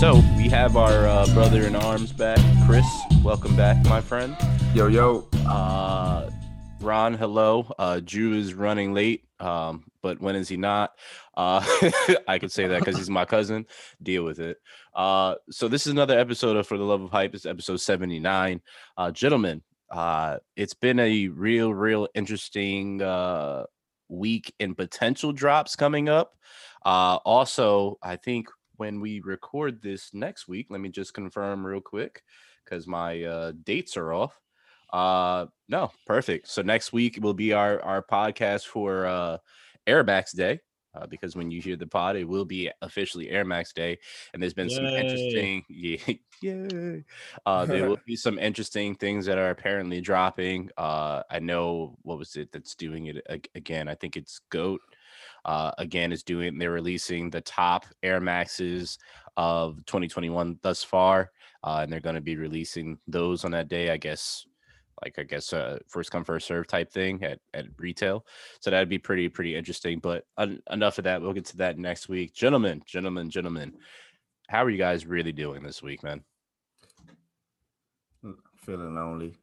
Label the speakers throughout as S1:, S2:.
S1: So we have our uh, brother in arms back, Chris. Welcome back, my friend.
S2: Yo, yo.
S1: Uh, Ron, hello. Uh, Drew is running late, um, but when is he not? Uh, I could say that because he's my cousin. Deal with it. Uh, so this is another episode of For the Love of Hype. It's episode 79. Uh, gentlemen, uh, it's been a real, real interesting uh, week in potential drops coming up. Uh, also, I think when we record this next week, let me just confirm real quick because my uh, dates are off. Uh, no, perfect. So next week will be our our podcast for uh, Air Max Day. Uh, because when you hear the pod, it will be officially Air Max Day, and there's been some interesting, yeah, yay. Uh, there will be some interesting things that are apparently dropping. Uh, I know what was it that's doing it again. I think it's Goat uh, again is doing they're releasing the top air maxes of 2021 thus far uh, and they're going to be releasing those on that day i guess like i guess uh, first come first serve type thing at, at retail so that'd be pretty pretty interesting but un- enough of that we'll get to that next week gentlemen gentlemen gentlemen how are you guys really doing this week man
S2: Feeling lonely.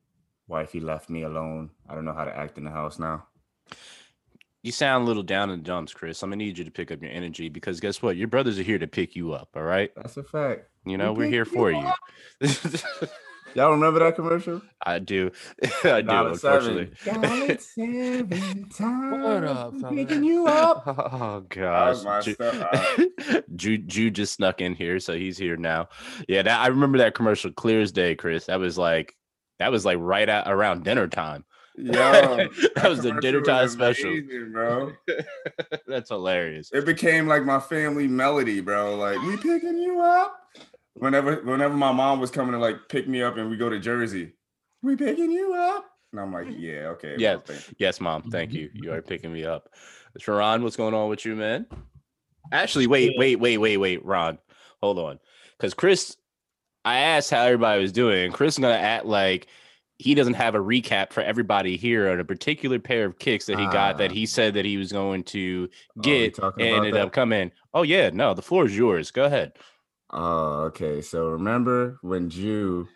S2: Wifey left me alone. I don't know how to act in the house now.
S1: You sound a little down in the dumps chris i'm gonna need you to pick up your energy because guess what your brothers are here to pick you up all right
S2: That's a fact.
S1: you know
S2: We
S1: we're
S2: pick
S1: here for
S2: you
S1: you
S2: Y'all remember that commercial?
S1: I do. I do,
S2: Dollar
S1: unfortunately.
S2: Dollar seven times.
S3: What up,
S2: I'm
S3: fella?
S2: Picking you up.
S1: Oh gosh.
S2: was my
S1: Ju-
S2: stuff.
S1: Ju Ju just snuck in here, so he's here now. Yeah, that I remember that commercial clear as day, Chris. That was like that was like right at around dinner time.
S2: Yo,
S1: That was the dinner time special.
S2: amazing, bro.
S1: That's hilarious.
S2: It became like my family melody, bro. Like we picking you up. Whenever, whenever my mom was coming to like pick me up, and we go to Jersey, we picking you up. And I'm like, yeah, okay.
S1: Yeah.
S2: Mom, thank you."
S1: Yes, mom. Thank you. You are picking me up. Sharon, what's going on with you, man? Actually, wait, wait, wait, wait, wait, Ron. Hold on. Because Chris, I asked how everybody was doing, and Chris is gonna act like he doesn't have a recap for everybody here on a particular pair of kicks that he got that
S2: Ah.
S1: he said that he was going to
S2: Oh,
S1: get and ended
S2: that?
S1: up coming. Oh yeah, no, the floor is yours. Go ahead.
S2: Oh, okay. So remember when Ju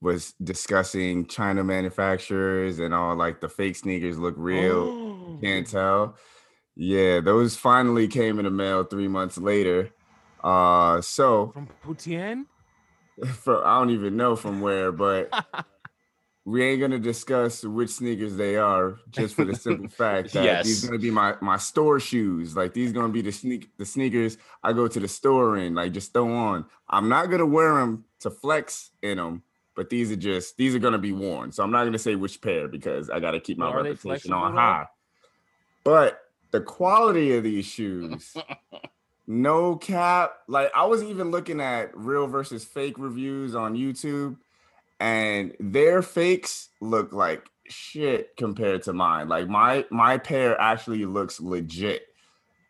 S2: was discussing China manufacturers and all like the fake sneakers look real, can't tell. Yeah, those finally came in the mail three months later. Uh so
S3: From Putian?
S2: for I don't even know from where, but we ain't gonna discuss which sneakers they are, just for the simple fact that
S1: Yes.
S2: these gonna be my my store shoes. Like these gonna be the sneak the sneakers I go to the store in, like just throw on. I'm not gonna wear them to flex in them, but these are just these are gonna be worn. So I'm not gonna say which pair because I gotta keep my
S3: Are
S2: reputation on high. But the quality of these shoes. No cap. Like I was even looking at real versus fake reviews on YouTube, and their fakes look like shit compared to mine. Like my my pair actually looks legit,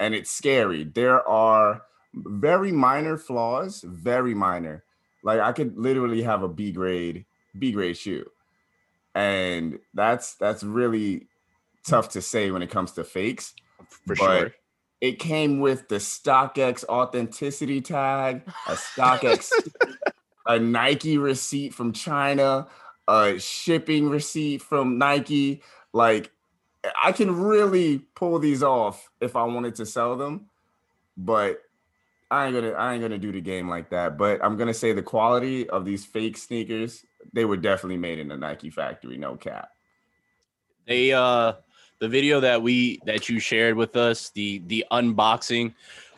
S2: and it's scary. There are very minor flaws, very minor. Like I could literally have a B grade B grade shoe, and that's that's really tough to say when it comes to fakes
S1: For
S2: but
S1: sure.
S2: It came with the StockX authenticity tag, a StockX, a Nike receipt from China, a shipping receipt from Nike. Like, I can really pull these off if I wanted to sell them, but I ain't gonna I ain't gonna do the game like that. But I'm gonna say the quality of these fake sneakers, they were definitely made in the Nike factory, no cap.
S1: They uh the video that we that you shared with us, the the unboxing.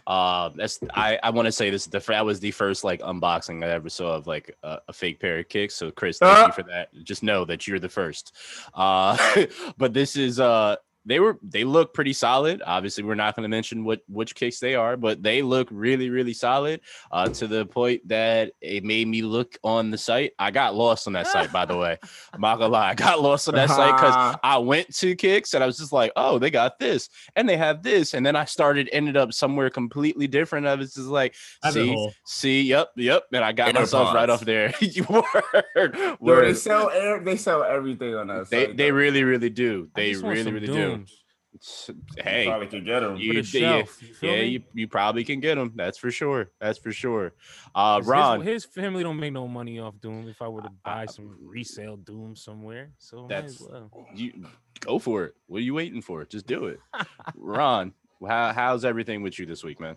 S1: Uh, that's I I want to say this is the that was the first like unboxing I ever saw of like a, a fake pair of kicks. So Chris, thank
S2: Ah.
S1: you for that. Just know that you're the first. Uh, but this is uh they were they look pretty solid. Obviously, we're not going to mention what which kicks they are, but they look really really solid. Uh, to the point that it made me look on the site. I got lost on that site, by the way. I'm not gonna lie, I got lost on that site because I went to Kicks and I was just like, oh, they got this and they have this. And then I started, ended up somewhere completely different. I was just like, see, see, yep, yep. And I got
S2: Inner
S1: myself right
S2: pods.
S1: off there. You word,
S2: Yo,
S1: word.
S2: they sell air, they sell everything on us.
S1: They, they really, really do. They really, really do.
S3: Dooms.
S1: S-
S2: You
S1: Hey,
S2: probably can get them.
S1: you,
S3: For
S1: yeah,
S3: shelf, you
S1: yeah,
S3: me?
S1: you, you probably can get them. That's for sure. That's for sure. Uh,
S3: 'Cause his-
S1: Ron,
S3: his, family don't make no money off Doom. If I were to
S1: I-
S3: buy some resale Doom somewhere, so
S1: That's-
S3: well.
S1: you go for it. What are you waiting for? Just do it. Ron, how, how's everything with you this week, man?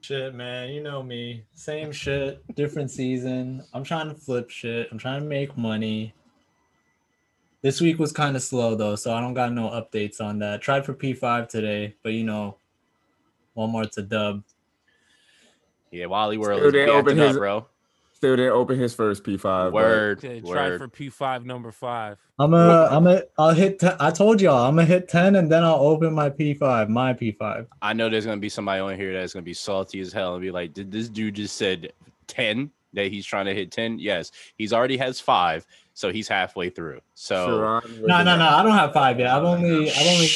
S4: Shit, man, you know me. Same shit, different season. I'm trying to flip shit. I'm trying to make money. This week was kind of slow though, so I don't got no updates on that. Tried for P5 today, but you know, Walmart's a dub.
S1: Yeah, Wally World
S2: Still didn't
S1: acting
S2: open
S1: up,
S2: his-
S1: bro.
S2: Still didn't open his first P5.
S1: Word,
S3: Okay, try
S1: word.
S3: for P5 number five.
S4: I'm a, I'm a, I'll hit. 10, I told y'all, I'm gonna hit 10 and then I'll open my P5, my P5.
S1: I know there's gonna be somebody on here that's gonna be salty as hell and be like, "Did this dude just said ten that he's trying to hit ten? Yes, he's already has five, so he's halfway through. So
S4: No, no, no. I don't have five yet. I've only, I've oh, only.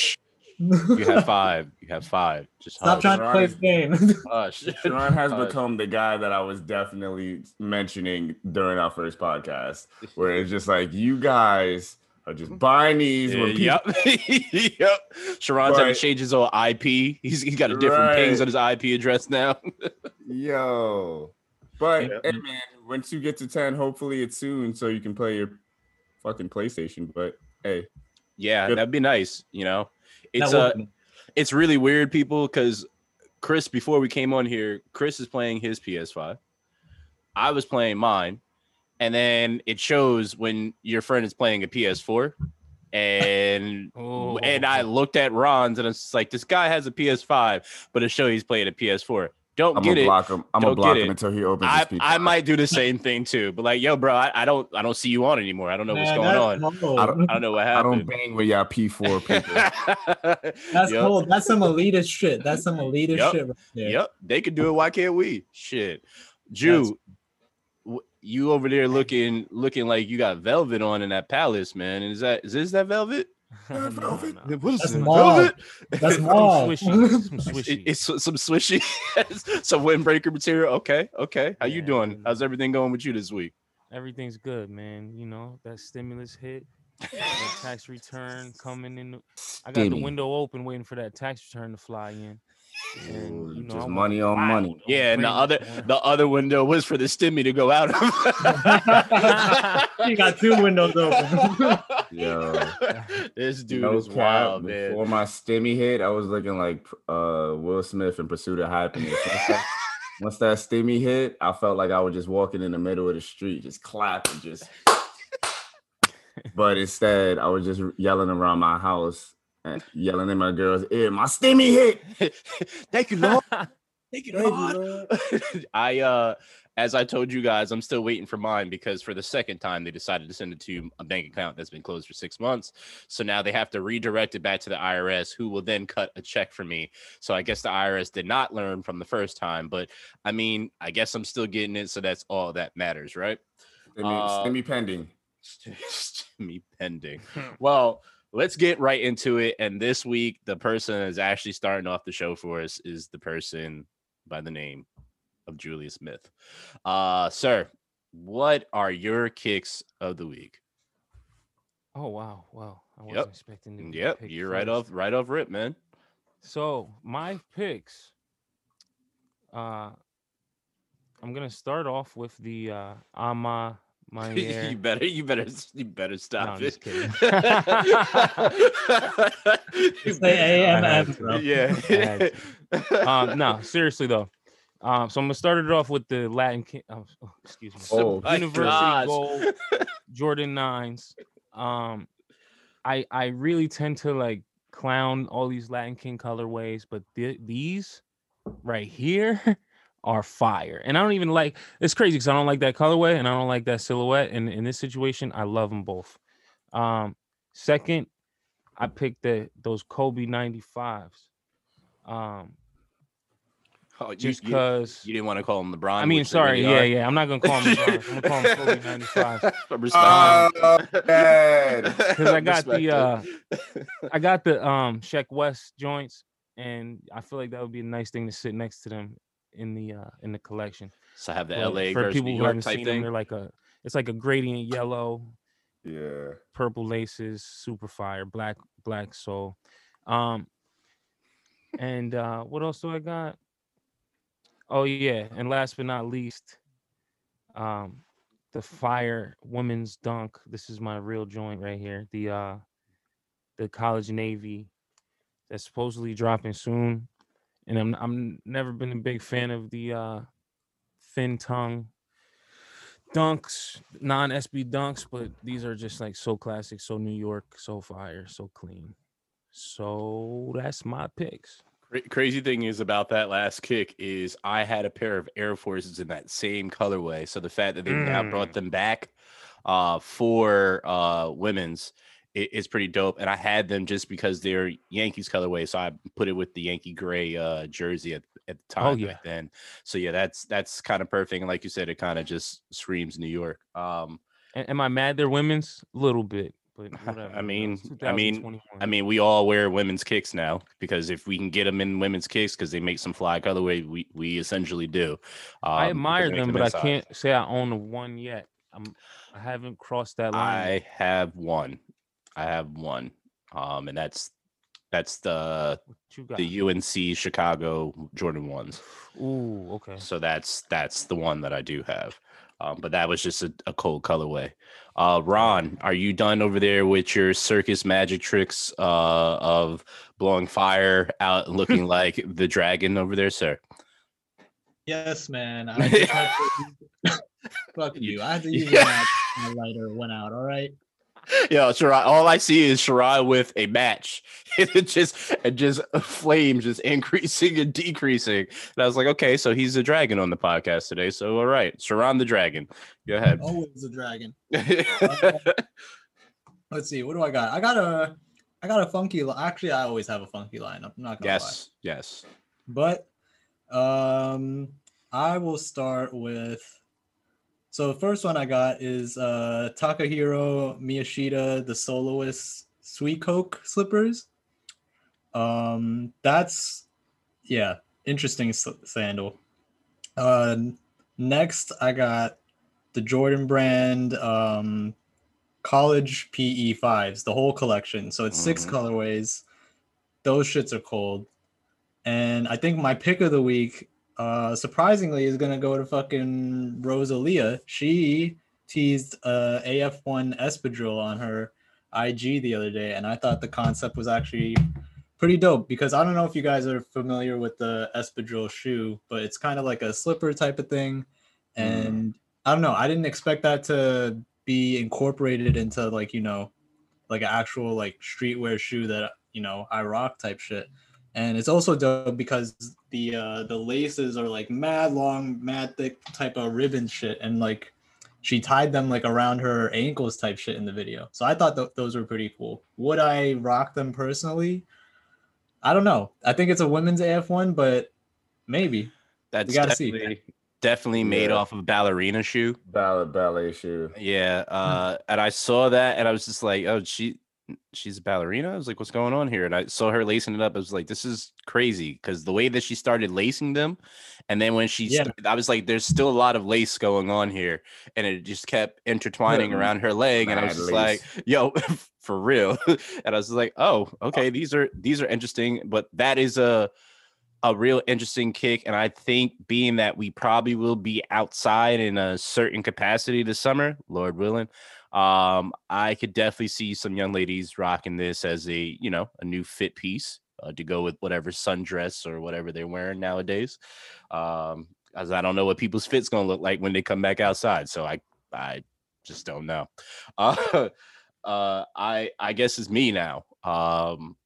S1: you have five. You have five. Just
S4: Stop
S1: hush.
S4: trying to play this game.
S1: Hush.
S2: Sharon has
S1: Hush.
S2: become the guy that I was definitely mentioning during our first podcast, where it's just like you guys are just buying these.
S1: Yeah,
S2: people,
S1: yep. yep. Sharon's having
S2: Right.
S1: to change his whole IP. He's he's got a different pings on his IP address now.
S2: Yo, but
S1: Yep.
S2: hey man, once you get to ten, hopefully it's soon, so you can play your fucking PlayStation. But hey,
S1: yeah,
S2: Good.
S1: that'd be nice. You know, it's
S4: That
S1: uh, it's really weird, people, because Chris, before we came on here, Chris is playing his PS5. I was playing mine, and then it shows when your friend is playing a PS4. And
S3: Oh,
S1: and I looked at Ron's and it's like this guy has a PS5, but it shows he's playing a PS4. Don't
S2: I'm
S1: get
S2: gonna
S1: it.
S2: block him. I'm
S1: Don't
S2: gonna block
S1: get
S2: him
S1: it.
S2: until he opens
S1: I,
S2: his
S1: I might do the same thing too, but like, yo, bro, I, I don't I don't see you on anymore. I don't know what's going on.
S4: no.
S2: I don't-
S1: I don't know what happened.
S2: I don't bang with y'all P4 people.
S4: That's
S1: Yep.
S4: cool. That's some elitist shit. That's some elitist
S1: Yep.
S4: shit right there.
S1: Yep, they could do it. Why can't we? Shit, Ju, w- you over there looking looking like you got velvet on in that palace, man. Is that is this that velvet?
S3: no,
S2: velvet.
S3: no.
S1: What is
S4: That's
S1: it,
S4: mauve.
S1: velvet?
S4: That's
S3: Some swishy. Some
S1: It-
S3: swishy.
S1: It's some some swishy, some windbreaker material. Okay, okay. How you doing?
S3: you
S1: How's everything going with you this week?
S3: Everything's good, man. You know, that stimulus hit, that tax return coming in. I got the window open waiting for that tax return to fly in. And, you know,
S2: just
S3: I want
S2: money on
S3: wild
S2: money.
S1: Yeah, and the
S3: crazy,
S1: other
S3: man.
S1: the other window was for the stimmy to go out of.
S4: you got two windows open.
S2: Yo,
S1: this dude
S2: no
S1: is wild, man.
S2: Before my stimmy hit, I was looking like uh Will Smith in Pursuit of Happiness. Once that, once that stimmy hit, I felt like I was just walking in the middle of the street, just clapping, just. But instead, I was just yelling around my house and yelling in my girl's ear, "My stimmy hit!"
S1: Thank you, Lord. Thank you,
S4: Thank you,
S1: Lord.
S4: Lord.
S1: I uh as I told you guys, I'm still waiting for mine because for the second time they decided to send it to a bank account that's been closed for six months. So now they have to redirect it back to the IRS, who will then cut a check for me. So I guess the IRS did not learn from the first time, but I mean, I guess I'm still getting it, so that's all that matters, right?
S2: Stimmy,
S1: Uh,
S2: stimmy pending.
S1: me pending. Well, let's get right into it. And this week, the person that's actually starting off the show for us is the person by the name of Julia Smith. Uh, sir, what are your kicks of the week?
S3: Oh wow, wow! I wasn't
S1: Yep.
S3: expecting. to be
S1: Yep, you're right
S3: first.
S1: off, right off rip, man.
S3: So my picks. Uh, I'm gonna start off with the uh, Ama Mayer.
S1: you better, you better, you better stop
S3: I'm
S1: it.
S3: just kidding.
S1: You
S4: Say
S1: better-
S4: AMM, bro.
S1: Yeah.
S3: um, no, seriously though. Um, so I'm gonna start it off with the Latin. King, oh, oh, excuse me.
S2: Oh,
S1: my
S3: University
S1: gosh.
S3: Gold Jordan nines. Um, I I really tend to like clown all these Latin King colorways, but th- these right here are fire. And I don't even like. It's crazy because I don't like that colorway and I don't like that silhouette. And in this situation, I love them both. Um, second, I picked the those Kobe 95s. Um,
S1: Oh, you-
S3: just because.
S1: you didn't want to call him LeBron.
S3: I mean, sorry, yeah,
S1: are.
S3: yeah. I'm not gonna call them LeBron. I'm gonna call him Kobe 95.
S1: Respect.
S2: Oh, man.
S3: because I got the uh I got the um Sheck West joints, and I feel like that would be a nice thing to sit next to them in the uh in the collection.
S1: So I have the
S3: But
S1: LA
S3: for people
S1: New
S3: who
S1: York
S3: haven't
S1: type
S3: seen them, they're like a it's like a gradient yellow,
S2: Yeah.
S3: purple laces, super fire, black black soul. Um, and uh, what else do I got? Oh yeah, and last but not least, um, the fire women's dunk. This is my real joint right here. The uh, the college navy that's supposedly dropping soon, and I'm I'm never been a big fan of the uh, thin tongue dunks, non SB dunks, but these are just like so classic, so New York, so fire, so clean. So that's my picks.
S1: Crazy thing is about that last kick is I had a pair of Air Forces in that same colorway. So the fact that they now brought
S3: Mm.
S1: them back uh, for uh, women's is pretty dope. And I had them just because they're Yankees colorway, so I put it with the Yankee gray uh, jersey at, at the time
S3: Oh, yeah.
S1: back then. So yeah, that's that's kind of perfect. And like you said, it kind of just screams New York. Um,
S3: Am I mad they're women's? A little bit, but whatever.
S1: I mean, I mean, I mean, we all wear women's kicks now because if we can get them in women's kicks because they make some fly colorway, we we essentially do. Um,
S3: I admire
S1: they make
S3: them, but I can't say I own one yet. I'm I haven't crossed that line.
S1: I have one. I have one. Um, and that's that's the
S3: you got?
S1: the UNC Chicago Jordan ones.
S3: Ooh, okay.
S1: So that's that's the one that I do have. Um, but that was just a, a cold colorway. Uh, Ron, are you done over there with your circus magic tricks uh, of blowing fire out, and looking like the dragon over there, sir?
S4: Yes, man. I just had to- Fuck you. I had to use
S1: Yeah.
S4: my, my lighter went out. All right.
S1: Yeah, Shirai. All I see is Shirai with a match. it just and just flames just increasing and decreasing. And I was like, okay, so he's a dragon on the podcast today. So all right, Sharon the dragon. Go ahead.
S4: Always a dragon. Let's see. What do I got? I got a. I got a funky. Li- Actually, I always have a funky lineup. I'm not gonna lie.
S1: yes, yes.
S4: But um I will start with so the first one I got is uh Takahiro Miyashita, the soloist Sweet Coke slippers. Um that's yeah, interesting sandal. Uh next I got the Jordan brand um college PE fives, the whole collection. So it's six
S1: Mhm.
S4: colorways. Those shits are cold. And I think my pick of the week, uh, surprisingly, is gonna go to fucking Rosalia. She teased uh, AF1 espadrille on her IG the other day, and I thought the concept was actually pretty dope because I don't know if you guys are familiar with the espadrille shoe, but it's kind of like a slipper type of thing, and I don't know. I didn't expect that to be incorporated into like you know, like an actual like streetwear shoe that you know I rock type shit and it's also dope because the uh the laces are like mad long mad thick type of ribbon shit and like she tied them like around her ankles type shit in the video so i thought th- those were pretty cool would i rock them personally i don't know i think it's a women's af1 but maybe
S1: That's
S4: gotta see.
S1: definitely definitely made
S2: Yeah.
S1: off of ballerina shoe.
S2: ballet ballet shoe.
S1: Yeah. Uh, and I saw that and I was just like, oh, she she's a ballerina. I was like, what's going on here? And I saw her lacing it up. I was like, this is crazy because the way that she started lacing them, and then when she,
S4: Yeah.
S1: st- I was like, there's still a lot of lace going on here, and it just kept intertwining
S2: Yeah,
S1: around her leg, and I was just like, yo, for real. and I was like, oh, oh, okay, these are these are interesting, but that is a a real interesting kick. And I think being that we probably will be outside in a certain capacity this summer, Lord willing, um, I could definitely see some young ladies rocking this as a, you know, a new fit piece uh, to go with whatever sundress or whatever they're wearing nowadays. Um, as I don't know what people's fit's gonna look like when they come back outside. So I I just don't know. Uh, uh I I guess it's me now. Um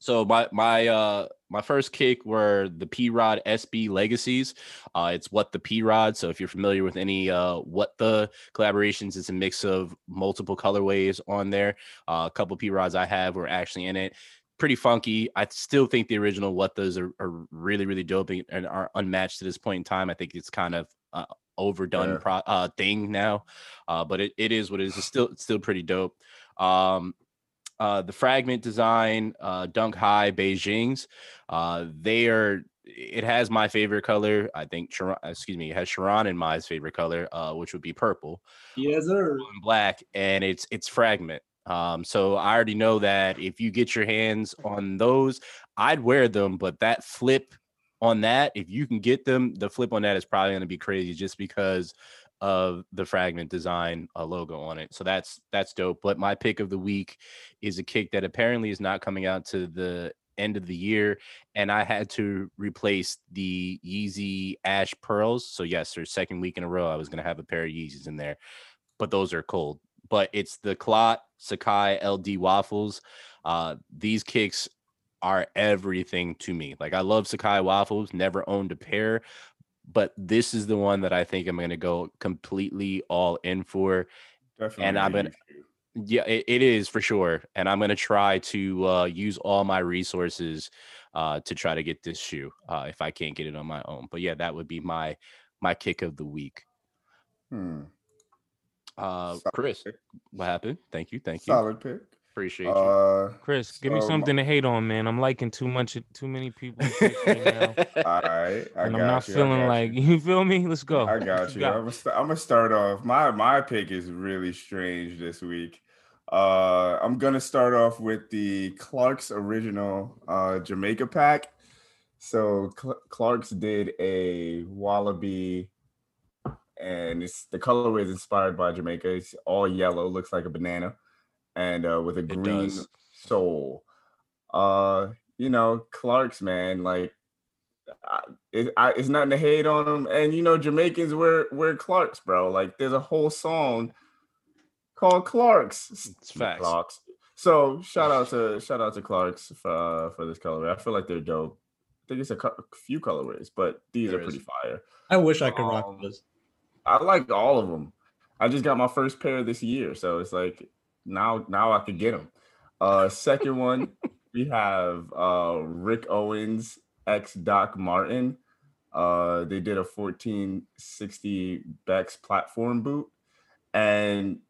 S1: so my my uh my first kick were the P Rod SB Legacies. Uh, it's what the P Rod. So if you're familiar with any uh what the collaborations, it's a mix of multiple colorways on there. Uh, a couple P Rods I have were actually in it. Pretty funky. I still think the original what those are, are really really dope and- are unmatched to this point in time. I think it's kind of uh, overdone
S2: Yeah.
S1: pro- uh, thing now, uh, but it, it is what it is. It's still it's still pretty dope. Um, uh, the fragment design, uh, Dunk High Beijing's, uh, they are. It has my favorite color. I think. Sharon, excuse me. It has Sharon and my favorite color, uh, which would be purple
S4: yes sir
S1: and black, and it's it's fragment. Um, so I already know that if you get your hands on those, I'd wear them, but that flip on that, if you can get them, the flip on that is probably going to be crazy just because of the fragment design uh, logo on it. So that's that's dope. But my pick of the week is a kick that apparently is not coming out to the end of the year, and I had to replace the Yeezy Ash Pearls. So yes, for second week in a row, I was to have a pair of Yeezys in there, but those are cold. But it's the Clot Sacai LD waffles. Uh, these kicks are everything to me. Like I love Sacai waffles, never owned a pair, but this is the one that I think I'm going to go completely all in for.
S2: Definitely.
S1: And I'm gonna- Yeah, it, it is for sure. And I'm going to try to uh, use all my resources uh, to try to get this shoe uh, if I can't get it on my own. But yeah, that would be my my kick of the week.
S2: Hmm.
S1: Uh,
S2: Solid
S1: Chris,
S2: pick.
S1: what happened? Thank you, thank you,
S2: Solid pick.
S1: Appreciate you.
S2: Uh,
S3: Chris, give me
S2: So,
S3: something to hate on, man. I'm liking too much, too many people right now,
S2: all right. I
S3: and
S2: got
S3: I'm not
S2: you,
S3: feeling
S2: got
S3: like
S2: you.
S3: you feel me. Let's go.
S2: I got you.
S3: got?
S2: I'm gonna, st- I'm gonna start off. My my pick is really strange this week. Uh, I'm gonna start off with the Clark's original uh, Jamaica pack. So Cl- Clark's did a wallaby, and it's the colorway is inspired by Jamaica. It's all yellow, looks like a banana, and uh, with a green
S1: does.
S2: soul. Uh, you know, Clark's man, like I, it, I, it's nothing to hate on them. And you know, Jamaicans wear wear Clarks, bro. Like there's a whole song called Clarks.
S1: It's facts.
S2: Clarks. So shout out to shout out to Clarks for uh, for this colorway. I feel like they're dope. I think it's a cou- few colorways, but these
S1: There
S2: are pretty
S1: is.
S2: fire.
S4: I wish I could rock
S2: Um,
S4: those.
S2: I like all of them. I just got my first pair this year, so it's like now now I could get them. Uh, second one we have uh Rick Owens x Doc Marten. Uh, they did a 1460 Bex platform boot, and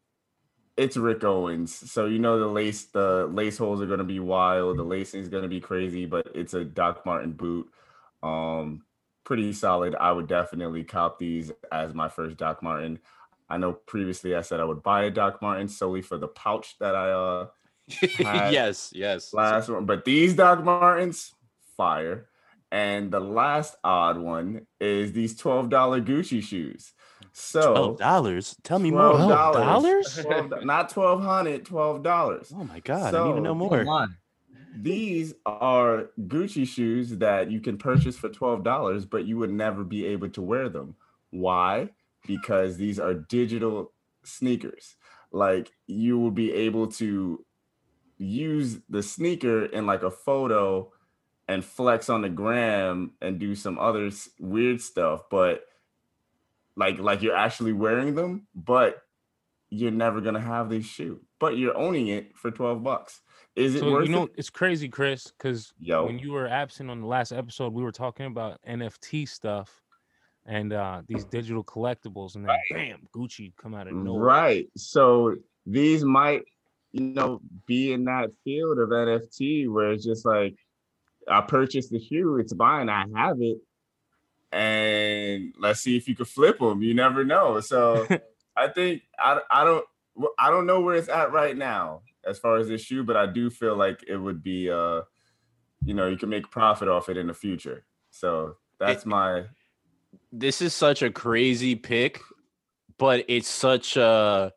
S2: it's Rick Owens. So you know the lace the lace holes are gonna be wild, the lacing is gonna be crazy, but it's a Doc Marten boot. Um, pretty solid. I would definitely cop these as my first Doc Marten. I know previously I said I would buy a Doc Marten solely for the pouch that I uh
S1: yes, yes.
S2: last one, but these Doc Martens, fire. And the last odd one is these $12 Gucci shoes. So
S1: Twelve dollars. Tell me more.
S2: $12.
S3: dollars?
S2: $12 not 1200 $12.
S1: Oh my god! I need to know more.
S4: Come on.
S2: These are Gucci shoes that you can purchase for $12, but you would never be able to wear them. Why? Because these are digital sneakers. Like you will be able to use the sneaker in like a photo and flex on the gram and do some other weird stuff, but like like you're actually wearing them, but you're never gonna have this shoe. But you're owning it for 12 bucks. Is it
S3: So
S2: worth
S3: you know
S2: it?
S3: it's crazy, Chris, because
S2: Yo.
S3: when you were absent on the last episode, we were talking about NFT stuff and uh these digital collectibles, and then bam, Gucci come out of nowhere.
S2: Right. So these might, you know, be in that field of NFT where it's just like, I purchased the shoe, it's mine, I have it, and let's see if you can flip them. You never know. So I think I I don't I don't know where it's at right now as far as this shoe, but I do feel like it would be uh, you know, you can make profit off it in the future. So that's my
S1: this is such a crazy pick, but it's such a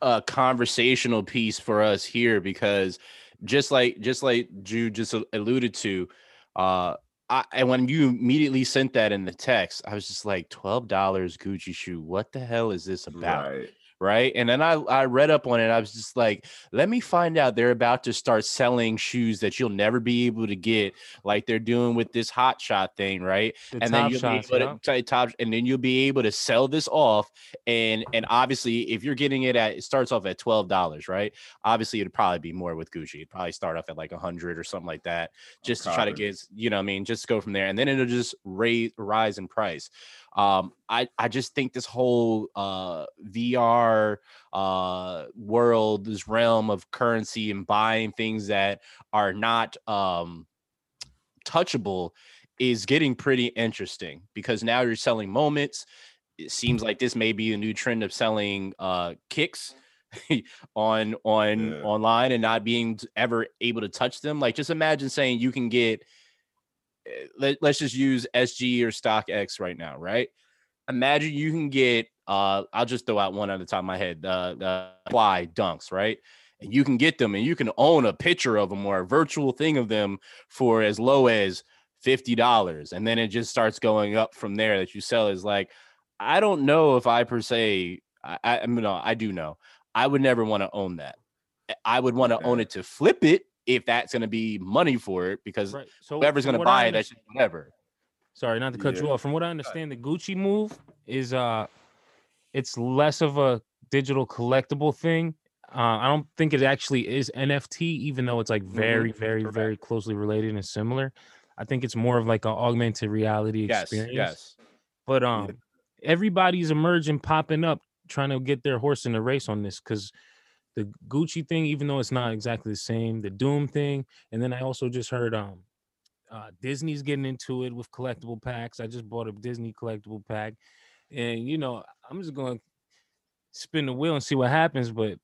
S1: a conversational piece for us here because just like just like Jude just alluded to, uh I, and when you immediately sent that in the text, I was just like, twelve dollars Gucci shoe. What the hell is this about?
S2: right.
S1: Right? And then I I read up on it. I was just like, let me find out they're about to start selling shoes that you'll never be able to get, like they're doing with this Top Shot thing, right?
S3: The
S1: and then you'll
S3: shots,
S1: be able to t- top, and then you'll be able to sell this off. And and obviously, if you're getting it at, it starts off at twelve dollars, right? Obviously, it'd probably be more with Gucci. It'd probably start off at like a hundred or something like that, just to try to get, you know, what I mean, just go from there, and then it'll just raise rise in price. Um, I I just think this whole uh VR uh world, this realm of currency and buying things that are not um touchable is getting pretty interesting because now you're selling moments. It seems like this may be a new trend of selling uh kicks on on
S2: Yeah.
S1: online and not being ever able to touch them. Like just imagine saying you can get let, let's just use SG or Stock X right now, right? Imagine you can get uh I'll just throw out one at the top of my head, uh the fly dunks, right? And you can get them and you can own a picture of them or a virtual thing of them for as low as $50 and then it just starts going up from there that you sell is like I don't know if I per se I, I I mean, no, I do know. I would never want to own that. I- I would want to own it to flip it if that's going to be money for it because
S3: Right. So
S1: whoever's going to buy it, that's whatever.
S3: Sorry, not to cut you off. From what I understand, the Gucci move is uh it's less of a digital collectible thing. Uh, I don't think it actually is NFT, even though it's like very, very,
S1: correct.
S3: very closely related and similar. I think it's more of like an augmented reality
S1: Yes,
S3: experience.
S1: yes.
S3: But um, everybody's emerging, popping up, trying to get their horse in the race on this because the Gucci thing, even though it's not exactly the same, the Doom thing, and then I also just heard um, uh, Disney's getting into it with collectible packs. I just bought a Disney collectible pack, and you know I'm just going to spin the wheel and see what happens. But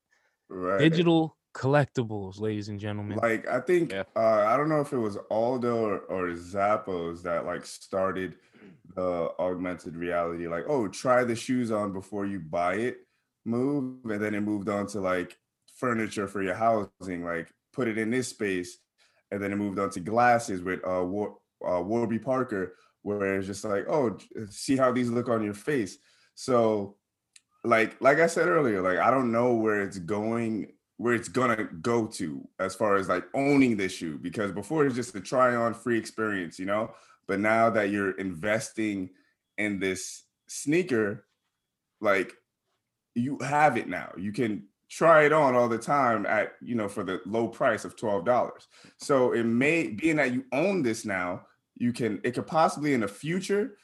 S2: Right.
S3: digital collectibles, ladies and gentlemen.
S2: Like I think
S1: Yeah.
S2: uh, I don't know if it was Aldo or, or Zappos that like started the augmented reality, like oh try the shoes on before you buy it move, and then it moved on to like furniture for your housing, like put it in this space, and then it moved on to glasses with uh, War, uh Warby Parker, where it's just like oh see how these look on your face. So like like I said earlier, like I don't know where it's going, where it's gonna go to as far as like owning this shoe, because before it's just a try on free experience, you know. But now that you're investing in this sneaker, like you have it now. You can try it on all the time at you know for the low price of twelve dollars. So it may being that you own this now, you can it could possibly in the future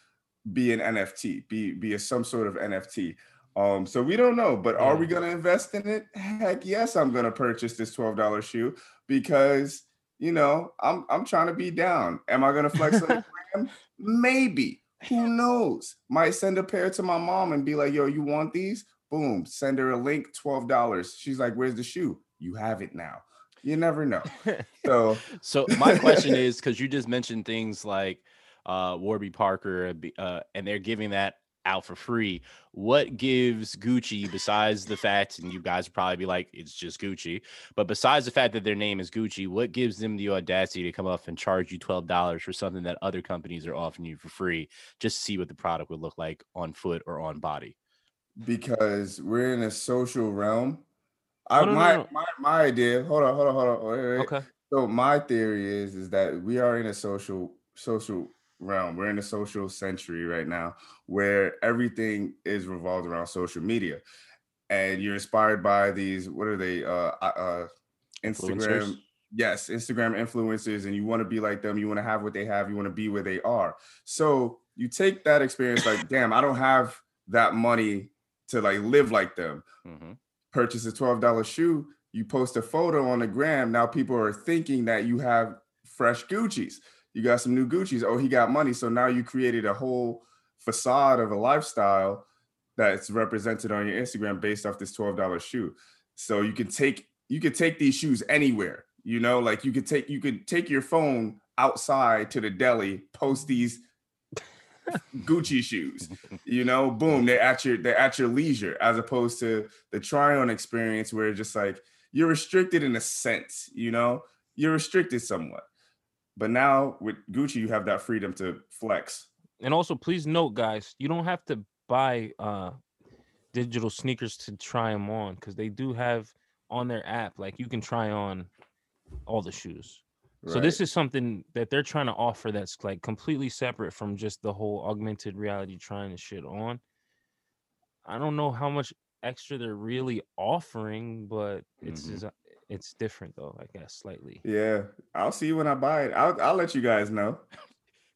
S2: be an NFT, be be a some sort of NFT. Um, so we don't know, but are we gonna invest in it? Heck yes, I'm gonna purchase this $12 shoe because you know I'm I'm trying to be down. Am I gonna flex on the? Maybe. Who knows? Might send a pair to my mom and be like, yo, you want these? Boom, send her a link, $12. She's like, Where's the shoe? You have it now. You never know. So
S1: So my question is because you just mentioned things like uh, Warby Parker, uh, uh, and they're giving that out for free. What gives Gucci, besides the fact, and you guys would probably be like, it's just Gucci, but besides the fact that their name is Gucci, what gives them the audacity to come up and charge you twelve dollars for something that other companies are offering you for free, just to see what the product would look like on foot or on body?
S2: Because we're in a social realm. I
S3: Oh, no,
S2: my,
S3: no.
S2: my my idea. Hold on, hold on, hold on. Wait, wait,
S3: okay.
S2: So my theory is is that we are in a social social realm. We're in a social century right now where everything is revolved around social media. And you're inspired by these what are they uh uh, Instagram yes, Instagram influencers and you want to be like them, you want to have what they have, you want to be where they are. So you take that experience like damn, I don't have that money to like live like them
S1: Mhm.
S2: purchase a $12 shoe, you post a photo on the gram. Now people are thinking that you have fresh Gucci's. You got some new Gucci's. Oh, he got money. So now you created a whole facade of a lifestyle that's represented on your Instagram based off this $12 shoe. So you can take you could take these shoes anywhere. You know, like you could take you could take your phone outside to the deli, post these Gucci shoes. You know, boom, they're at your they're at your leisure, as opposed to the try-on experience where just like you're restricted in a sense, you know, you're restricted somewhat. But now with Gucci, you have that freedom to flex.
S3: And also, please note, guys, you don't have to buy uh digital sneakers to try them on because they do have on their app like you can try on all the shoes. So this is something that they're trying to offer that's like completely separate from just the whole augmented reality trying to shit on. I don't know how much extra they're really offering, but it's
S1: Mhm.
S3: is- it's different though, I guess slightly.
S2: yeah. I'll see you when I buy it. I'll I'll let you guys know.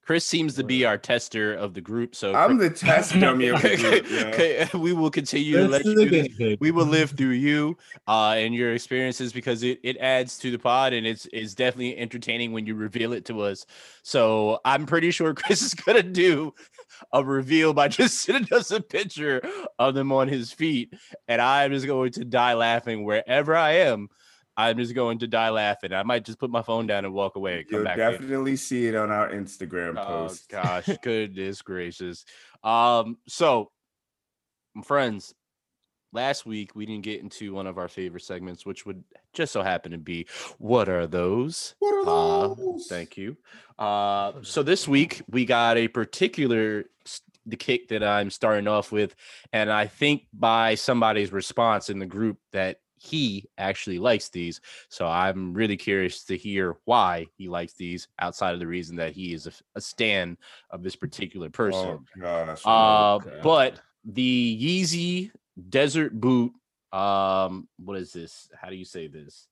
S1: Chris seems to be our tester of the group, so
S2: I'm the test dummy of the group, yo.
S1: Okay, we will continue to let
S4: is
S1: you do this. we will live through you uh and your experiences because it, it adds to the pod and it's it's definitely entertaining when you reveal it to us so i'm pretty sure chris is gonna do a reveal by just sending us a picture of them on his feet and i'm just going to die laughing wherever i am i'm just going to die laughing i might just put my phone down and walk away and come
S2: You'll definitely see it on our Instagram
S1: Oh
S2: post.
S1: Oh gosh, goodness gracious. Um, so friends, last week we didn't get into one of our favorite segments, which would just so happen to be what are those?
S2: What are
S1: Uh,
S2: those?
S1: thank you. Uh, so this week we got a particular s- the kick that I'm starting off with, and I think by somebody's response in the group that he actually likes these. So I'm really curious to hear why he likes these outside of the reason that he is a stan of this particular person.
S2: Oh gosh.
S1: Uh,
S2: okay.
S1: but the Yeezy Desert Boot, um, what is this? How do you say this?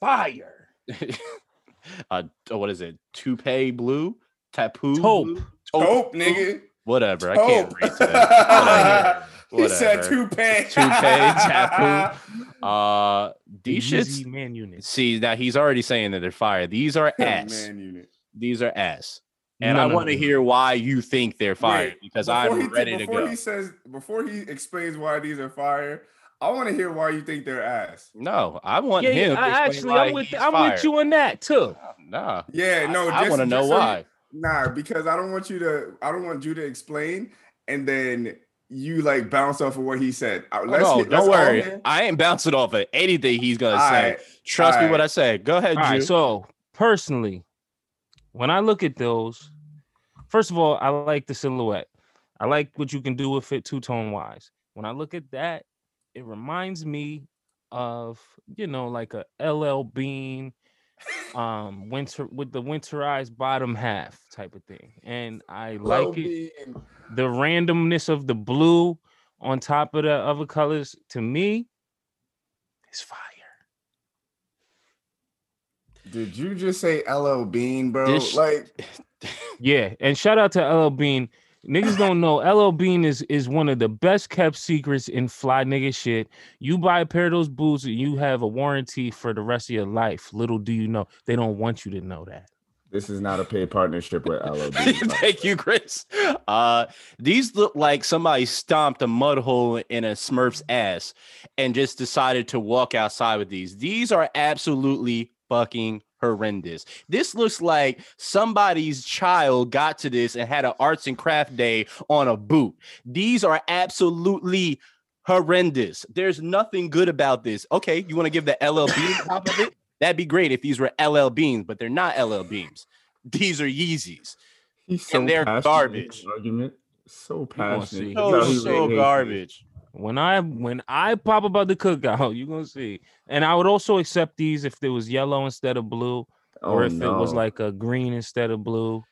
S1: Fire. uh, what is it? Toupee blue, tapu,
S3: Taupe.
S1: blue?
S2: Taupe, nigga.
S1: Whatever. I can't
S2: Taupe.
S1: read today.
S2: he said
S1: Whatever.
S2: toupee.
S1: Toupee, tapu. Uh,
S3: The
S1: these shits.
S3: Man units.
S1: See, now he's already saying that they're fire. These are ass.
S2: Man unit.
S1: These are ass. And
S3: No,
S1: I
S3: no,
S1: want to
S3: no.
S1: hear why you think they're fire
S2: Wait,
S1: because I'm
S2: he-
S1: ready to
S2: before
S1: go.
S2: he says before he explains why these are fire, I want to hear why you think they're ass.
S1: No, I want
S3: Yeah,
S1: him.
S3: yeah,
S1: to
S3: I, actually,
S1: why
S3: I'm with
S1: he's
S3: I'm
S1: fire.
S3: with you on that too.
S1: Nah,
S2: Yeah, no,
S1: I,
S2: just,
S1: want to know
S2: just so you-
S1: why.
S2: Nah, because I don't want you to. I don't want you to explain, and then you like bounce off of what he said. Uh,
S1: Oh,
S2: let's
S1: no,
S2: hit-
S1: don't worry. I ain't bouncing off of anything he's gonna
S2: All
S1: say.
S2: right,
S1: Trust me,
S2: all
S1: what. I say. Go ahead,
S3: All right,
S1: Ju.
S3: so personally, when I look at those, first of all, I like the silhouette. I like what you can do with it two tone wise. When I look at that, it reminds me of you know like a LL Bean, um, winter with the winterized bottom half type of thing, and I like it.
S2: being-
S3: The randomness of the blue on top of the other colors to me is fire.
S2: Did you just say LL Bean, bro?
S1: This-
S2: like,
S3: Yeah, and shout out to LL Bean. Niggas don't know LL Bean is is one of the best kept secrets in fly nigga shit. You buy a pair of those boots and you have a warranty for the rest of your life. Little do you know, they don't want you to know that.
S2: this is not a paid partnership with LL Bean.
S1: Thank you, Chris. Uh, these look like somebody stomped a mud hole in a Smurf's ass and just decided to walk outside with these. These are absolutely fucking horrendous. This looks like somebody's child got to this and had an arts and craft day on a boot. These are absolutely horrendous. There's nothing good about this. Okay, you want to give the LL Bean top of it? That'd be great if these were LL Beans, but they're not LL Beans. These are Yeezys.
S2: He's
S1: And they're garbage.
S2: Argument. So
S3: gonna
S2: passionate.
S1: So, so garbage.
S3: When I when I pop about the cookout, you're gonna see. And I would also accept these if there was yellow instead of blue, or
S2: Oh,
S3: if it was like a green instead of blue.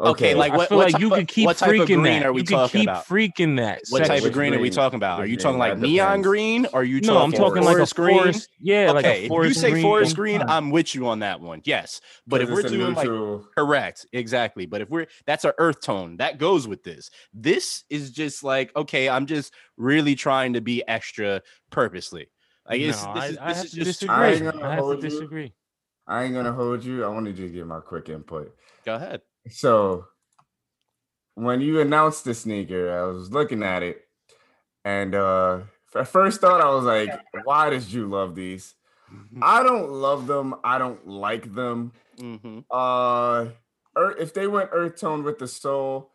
S1: Okay, like
S3: I
S1: what-
S3: feel
S1: what
S3: like
S1: type
S3: you
S1: of-
S3: could keep
S1: what type of
S3: freaking
S1: green
S3: that.
S1: are we
S3: you could
S1: talking
S3: keep
S1: about?
S3: freaking that.
S1: What type of green are we talking about? Are you talking like neon
S2: depends.
S1: green? Or are you
S3: No, I'm talking like a
S1: forest green?
S3: forest. Yeah, like
S1: okay,
S3: a
S1: if you say
S3: green.
S1: forest green,
S3: Fine.
S1: I'm with you on that one. Yes, but if
S2: 'Cause
S1: we're
S2: it's a
S1: doing like correct, exactly. But if we're that's our earth tone that goes with this. This is just like okay, I'm just really trying to be extra purposely. Like it's,
S3: no,
S1: this
S3: I,
S1: is, this
S3: have
S1: is
S3: to
S1: just too
S3: disagree.
S2: I ain't
S1: crazy.
S2: gonna
S3: I have to
S2: hold you.
S3: disagree.
S2: I ain't gonna hold you. I want to just give my quick input.
S1: Go ahead.
S2: So when you announced the sneaker, I was looking at it, and uh at first thought I was like, why does you love these? I don't love them. I don't like them.
S1: Mhm.
S2: Uh if they went earth tone with the soul,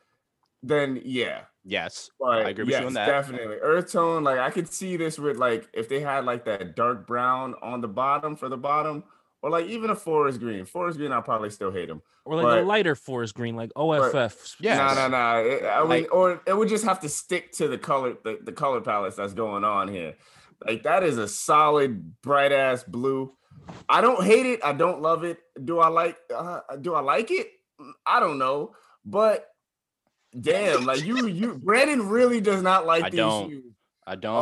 S2: then yeah.
S1: Yes,
S2: But
S1: I agree with you on that.
S2: Definitely. Earth tone, like I could see this with like if they had like that dark brown on the bottom for the bottom, or like even a forest green. Forest green, I'll probably still hate them.
S3: Or like
S2: But-
S3: a lighter forest green, like OFF.
S1: Yeah,
S2: No, no, no. It, I mean,
S1: Like-
S2: or it would just have to stick to the color, the, the color palettes that's going on here. Like that is a solid, bright ass blue. I don't hate it. I don't love it. Do I like? Uh, do I like it? I don't know. But damn, like you, you, Brandon really does not like
S1: I
S2: these
S1: don't.
S2: shoes.
S1: I don't.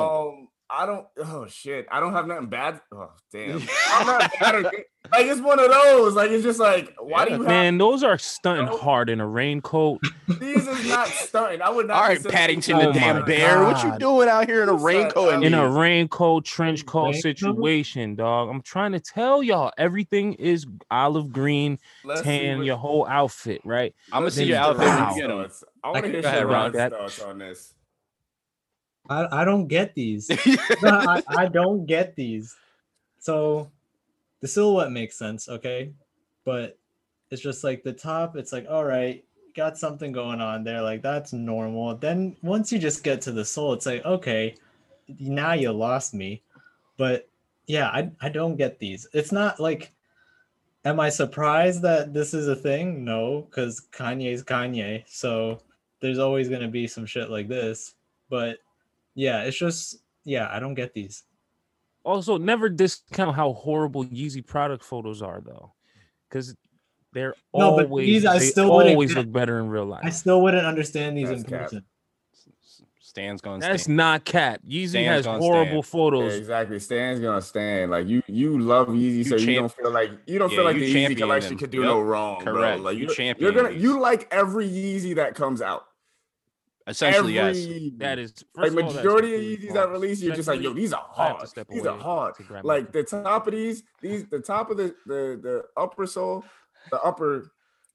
S2: Um, I don't. Oh shit! I don't have nothing bad. Oh damn! I'm not bad. Or, good. like it's one of those. Like it's just like, why do you have
S3: Man, those are stunting
S2: No.
S3: hard in a raincoat.
S2: these? Is not stunting. I would not.
S1: All right,
S2: consider
S1: Paddington the damn
S3: my
S2: stunting.
S1: bear. What you doing out here in a
S2: Who
S1: raincoat? Uh, and
S3: in a raincoat, trench coat
S4: Raincoat?
S3: situation, dog. I'm trying to tell y'all, everything is olive green,
S2: Let's
S3: tan, your whole outfit, right?
S1: I'm gonna
S2: let's
S1: see
S2: see
S1: your
S2: Sharon's
S1: outfit when
S3: Wow.
S1: you get 'em.
S2: thoughts. I want to hear
S1: ahead, Ron.
S2: Sharon's
S3: That-
S2: thoughts on this.
S4: I, I don't get these. I, I don't get these. So the silhouette makes sense, okay? But it's just like the top, it's like, all right, got something going on there. Like that's normal. Then once you just get to the sole, it's like, okay, now you lost me. But yeah, I, I don't get these. It's not like, am I surprised that this is a thing? No, because Kanye's Kanye. So there's always going to be some shit like this. But yeah, it's just, yeah, I don't get these.
S3: Also, never discount how horrible Yeezy product photos are, though, because they're
S4: No, but
S3: always
S4: these I still wouldn't
S3: always look better in real life.
S4: I still wouldn't understand these
S2: That's
S4: in
S2: cap.
S4: person.
S1: Stan's gonna.
S3: That's
S1: Stan.
S3: not cat. Yeezy
S1: Stan's
S3: has horrible
S1: stand.
S2: Yeah,
S3: photos.
S2: exactly. Stan's gonna stand. Like you, you love Yeezy, so you don't feel like you don't
S1: Yeah,
S2: feel like the Yeezy
S1: champion
S2: collection
S1: them.
S2: could do
S1: Yep.
S2: no wrong, bro.
S1: Correct.
S2: Like
S1: You
S2: you, you're gonna
S1: these.
S2: you like every Yeezy that comes out.
S1: Essentially,
S2: every
S1: yes.
S2: Yeezy.
S3: That is
S2: like
S3: first of all,
S2: majority of
S3: completely
S2: Yeezys that release, you're just like, yo, these are
S3: I have to
S2: hard. These are hard.
S3: to grab my
S2: Like the top of these, these the top of the the the upper sole, the upper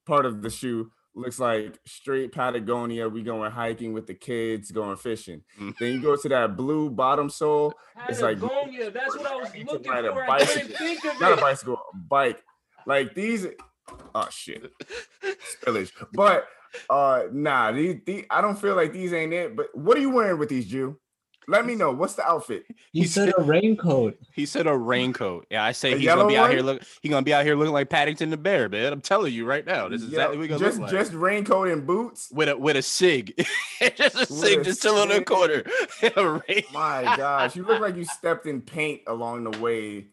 S2: part of the shoe looks like straight Patagonia. We going hiking with the kids, going fishing.
S1: Mm.
S2: Then you go to that blue bottom sole. It's like-
S3: Patagonia, that's what I was looking
S2: ride a
S3: for. I
S2: bicycle.
S3: couldn't think of
S2: not a bicycle, a bike. Like these, oh shit, spillage. But uh, nah, these, I don't feel like these ain't it. But what are you wearing with these, Ju? Let me know. What's the outfit?
S4: You
S1: He
S4: said a raincoat.
S1: He said a raincoat. Yeah, I say
S2: A
S1: he's gonna
S2: yellow
S1: be out here
S2: one?
S1: look. He gonna be out here looking like Paddington the bear, man. I'm telling you right now. This is
S2: Yeah,
S1: exactly what we gonna
S2: just
S1: look like.
S2: just raincoat and boots.
S1: with a with a sig, just a
S2: With
S1: sig,
S2: a
S1: just chilling in the corner. A
S2: My gosh, you look like you stepped in paint along the way.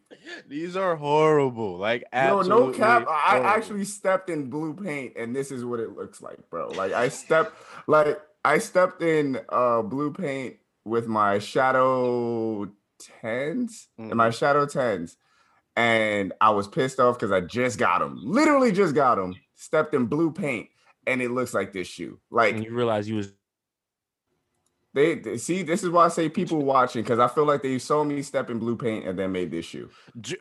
S1: These are horrible. Like
S2: No,
S1: absolutely.
S2: no cap. I actually stepped in blue paint, and this is what it looks like, bro. Like I stepped, like I stepped in uh blue paint with my shadow tens and my mm-hmm. shadow tens, and I was pissed off because I just got them. Literally just got them. Stepped in blue paint, and it looks like this shoe. Like
S3: And you realize you was
S2: they, they- see. This is why I say people watching because I feel like they saw me step in blue paint and then made this shoe.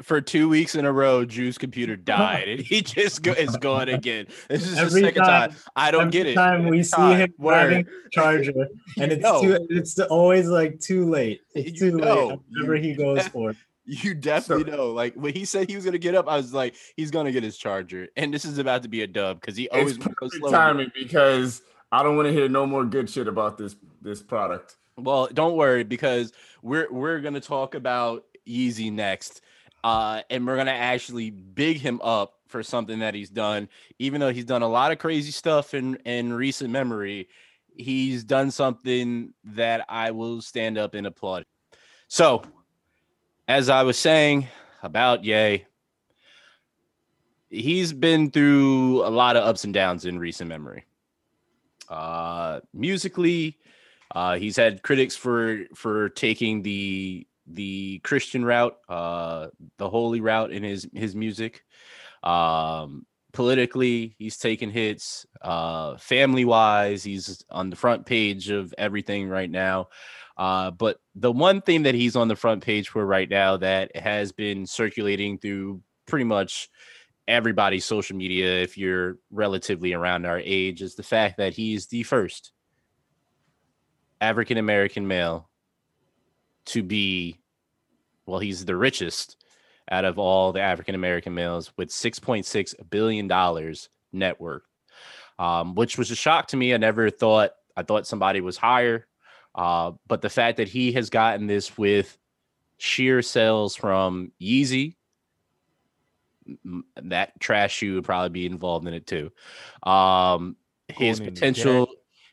S1: For two weeks in a row, Drew's computer died, and he just go, is gone again. This is
S4: Every
S1: the second time.
S4: time-
S1: I don't
S4: Every
S1: get it.
S4: time we
S1: Every
S4: see
S1: time.
S4: him
S1: Word.
S4: grabbing charger, and it's
S1: know.
S4: too, it's always like too late. It's
S1: You
S4: too
S1: know.
S4: late. Whatever he goes for.
S1: You definitely know. Like when he said he was gonna get up, I was like, he's gonna get his charger, and this is about to be a dub because he always
S2: It's
S1: goes
S2: perfect
S1: slow.
S2: timing because I don't want to hear no more good shit about this this product.
S1: Well, don't worry because we're we're gonna talk about Yeezy next, uh, and we're gonna actually big him up for something that he's done. Even though he's done a lot of crazy stuff in in recent memory, he's done something that I will stand up and applaud. So, as I was saying about Ye, he's been through a lot of ups and downs in recent memory. Uh, musically, uh, he's had critics for for taking the the Christian route, uh, the holy route in his his music. Um, politically, he's taken hits. Uh, family wise, he's on the front page of everything right now. Uh, but the one thing that he's on the front page for right now that has been circulating through pretty much everybody's social media, if you're relatively around our age, is the fact that he's the first African American male to be, well, he's the richest out of all the African American males with $6.6 billion net worth, um, which was a shock to me. I never thought, I thought somebody was higher. Uh, but the fact that he has gotten this with sheer sales from Yeezy, that trash shoe would probably be involved in it too. Um, his potential,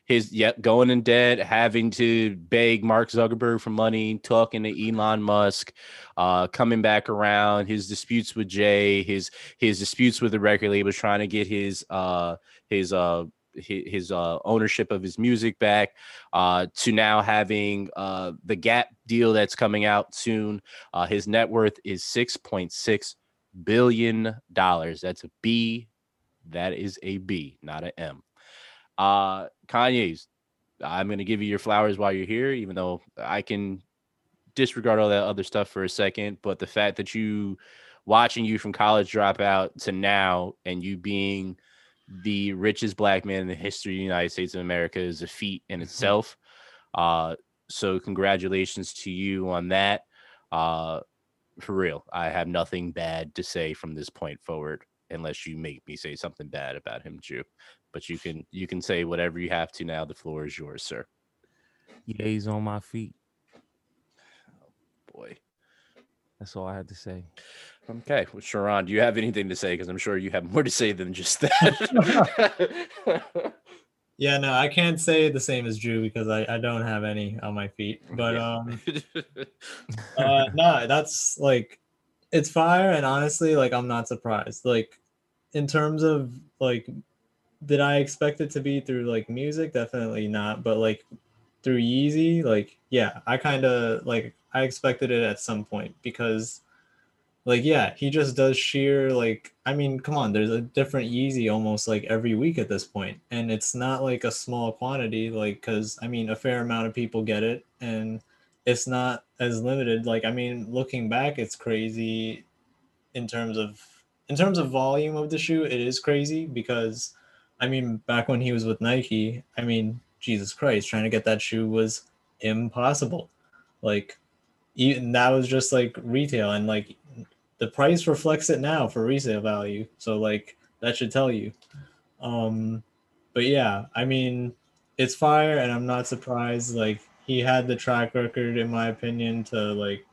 S1: his yep, going in debt, having to beg Mark Zuckerberg for money, talking to Elon Musk, uh, coming back around, his disputes with Jay, his his disputes with the record labels, trying to get his uh his uh hi- his uh, ownership of his music back, uh, to now having uh, the Gap deal that's coming out soon. Uh, his net worth is six point six billion dollars. That's a B. That is a B, not an M. Uh, Kanye's. I'm gonna give you your flowers while you're here, even though I can disregard all that other stuff for a second. But the fact that you watching you from college dropout to now and you being the richest black man in the history of the United States of America is a feat in itself. Uh, so congratulations to you on that. Uh, for real, I have nothing bad to say from this point forward, unless you make me say something bad about him, Ju. But you can you can say whatever you have to now. The floor is yours, sir.
S3: Yeah, he's on my feet.
S1: Oh Boy.
S3: That's all I had to say.
S1: Okay, well, Sharon, do you have anything to say? Because I'm sure you have more to say than just that.
S4: Yeah, no, I can't say the same as Drew because I, I don't have any on my feet. But um uh no, that's like it's fire and honestly like I'm not surprised. Like in terms of like did I expect it to be through like music? Definitely not. But like through Yeezy, like yeah, I kind of like I expected it at some point because like yeah, he just does sheer like I mean, come on, there's a different Yeezy almost like every week at this point, and it's not like a small quantity, like because I mean, a fair amount of people get it, and it's not as limited. Like I mean, looking back, it's crazy in terms of in terms of volume of the shoe. It is crazy because I mean, back when he was with Nike, I mean, Jesus Christ, trying to get that shoe was impossible. Like even that was just like retail and like the price reflects it now for resale value so like that should tell you um but yeah i mean it's fire and i'm not surprised like he had the track record in my opinion to like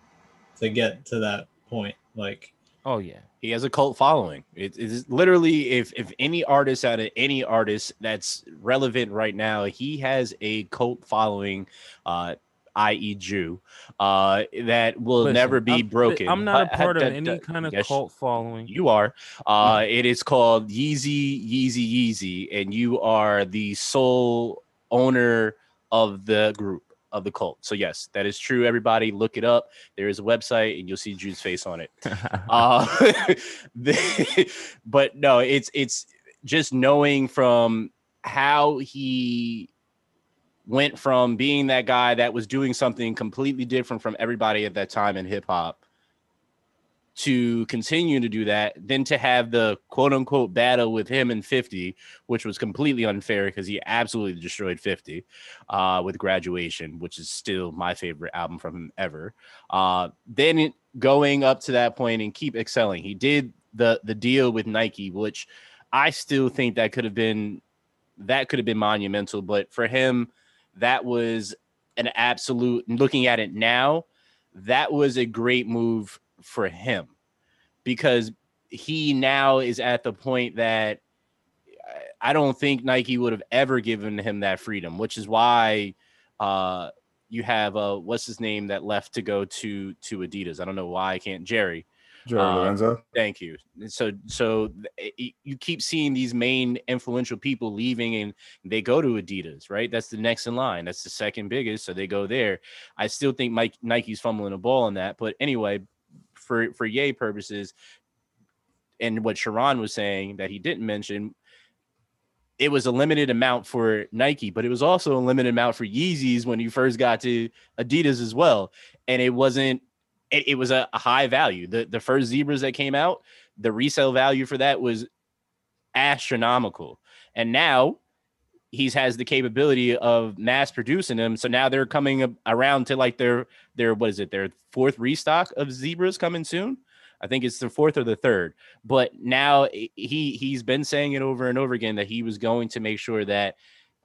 S4: to get to that point like
S3: Oh yeah.
S1: he has a cult following. It is literally if if any artist out of any artist that's relevant right now, he has a cult following, uh, i.e. Ju, uh, that will
S3: Listen,
S1: never be
S3: I'm-
S1: broken.
S3: I'm not a part of any kind of
S1: yes,
S3: cult following.
S1: You are. Uh, it is called Yeezy, Yeezy, Yeezy, and you are the sole owner of the group of the cult. So yes, that is true. Everybody, look it up. There is a website, and you'll see Ju's face on it. Uh, the- but no, it's it's just knowing from how he went from being that guy that was doing something completely different from everybody at that time in hip hop to continue to do that, then to have the quote unquote battle with him and 50, which was completely unfair because he absolutely destroyed 50 uh, with graduation, which is still my favorite album from him ever. Uh, then going up to that point and keep excelling. He did the the deal with Nike, which I still think that could have been that could have been monumental, but for him, that was an absolute looking at it now, that was a great move for him because he now is at the point that I- don't think Nike would have ever given him that freedom, which is why uh you have uh what's his name that left to go to to Adidas. I don't know why I can't Jerry.
S2: Joey
S1: Uh,
S2: Lorenzo.
S1: Thank you. So so th- you keep seeing these main influential people leaving and they go to Adidas, right? That's the next in line. That's the second biggest, so they go there. I still think Mike Nike's fumbling a ball on that, but anyway, for for Ye purposes, and what Sharon was saying that he didn't mention, it was a limited amount for Nike, but it was also a limited amount for Yeezys when you first got to Adidas as well, and it wasn't. It, it was a, a high value. The the first zebras that came out, the resale value for that was astronomical, and now he's has the capability of mass producing them. So now they're coming around to like their their what is it? Their fourth restock of zebras coming soon. I think it's the fourth or the third. But now he he's been saying it over and over again that he was going to make sure that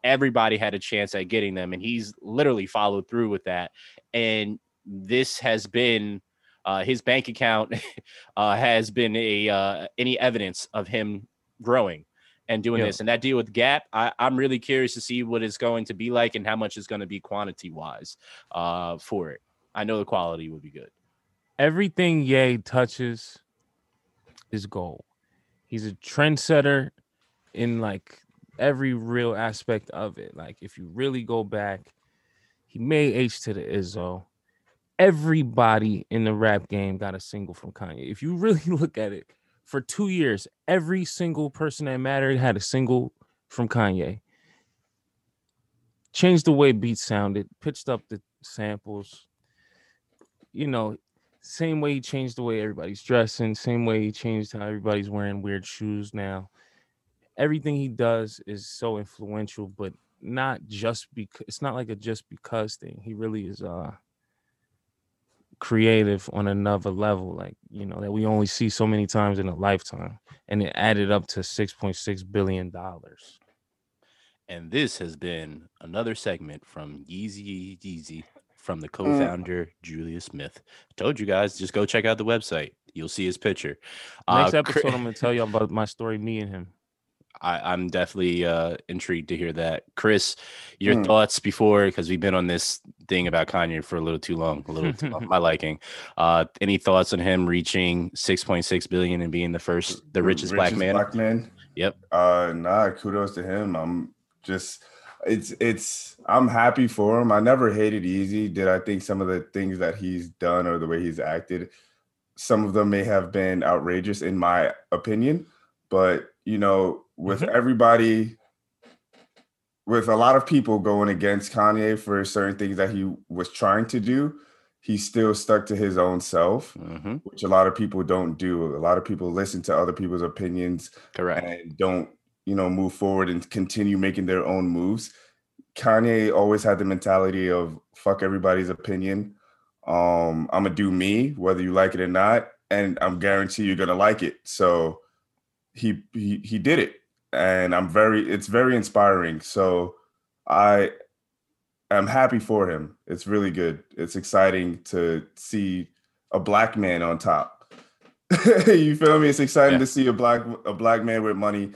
S1: everybody had a chance at getting them, and he's literally followed through with that. And this has been uh, his bank account uh, has been a uh, any evidence of him growing and doing
S3: Yeah.
S1: this. And that deal with Gap, I, I'm really curious to see what it's going to be like and how much it's going to be quantity wise uh, for it. I know the quality would be good.
S3: Everything Ye touches is gold. He's a trendsetter in like every real aspect of it. Like if you really go back, he made H to the Izzo. Everybody in the rap game got a single from Kanye. If you really look at it, for two years, every single person that mattered had a single from Kanye. Changed the way beats sounded, pitched up the samples. You know, same way he changed the way everybody's dressing, same way he changed how everybody's wearing weird shoes now. Everything he does is so influential, but not just because it's not like a just because thing. He really is uh creative on another level, like you know, that we only see so many times in a lifetime. And it added up to six point six billion dollars.
S1: And this has been another segment from Yeezy Yeezy from the
S2: Mm.
S1: co-founder Julius Smith. Told you guys, just go check out the website. You'll see his picture.
S3: Next
S1: Uh,
S3: episode,
S1: Chri-
S3: I'm gonna tell you about my story, me and him.
S1: I, I'm definitely uh, intrigued to hear that. Chris, your
S2: Hmm.
S1: thoughts before because we've been on this thing about Kanye for a little too long, a little too long, my liking. Uh, any thoughts on him reaching 6.6 billion and being the first, the richest, black man?
S2: Black man.
S1: Yep.
S2: Uh, nah. Kudos to him. I'm just. It's it's. I'm happy for him. I never hated Easy. Did I think some of the things that he's done or the way he's acted, some of them may have been outrageous in my opinion. But you know, with
S3: Mhm.
S2: everybody, with a lot of people going against Kanye for certain things that he was trying to do, he still stuck to his own self,
S1: hmm
S2: which a lot of people don't do. A lot of people listen to other people's opinions
S1: Correct.
S2: and don't, you know, move forward and continue making their own moves. Kanye always had the mentality of fuck everybody's opinion. Um, I'm gonna do me, whether you like it or not, and I'm guarantee you're gonna like it. So he he he did it, and I'm very it's very inspiring. So I am happy for him. It's really good. It's exciting to see a black man on top. you feel me? It's exciting
S1: Yeah.
S2: to see a black a black man with money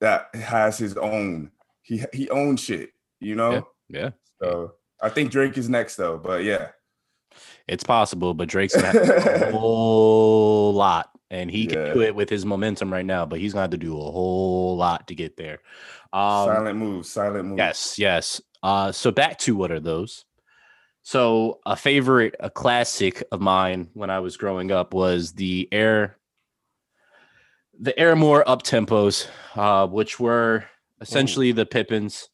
S2: that has his own. He he owns shit, you know.
S1: Yeah.
S2: So I think Drake is next though, but yeah,
S1: It's possible, but Drake's gonna have to do a whole lot, and he can do it with his momentum right now. But he's gonna have to do a whole lot to get there. Um,
S2: silent moves, silent moves.
S1: Yes, yes. Uh, so back to what are those? So a favorite, a classic of mine when I was growing up was the Air, the Air More up tempos, uh, which were essentially the Pippens.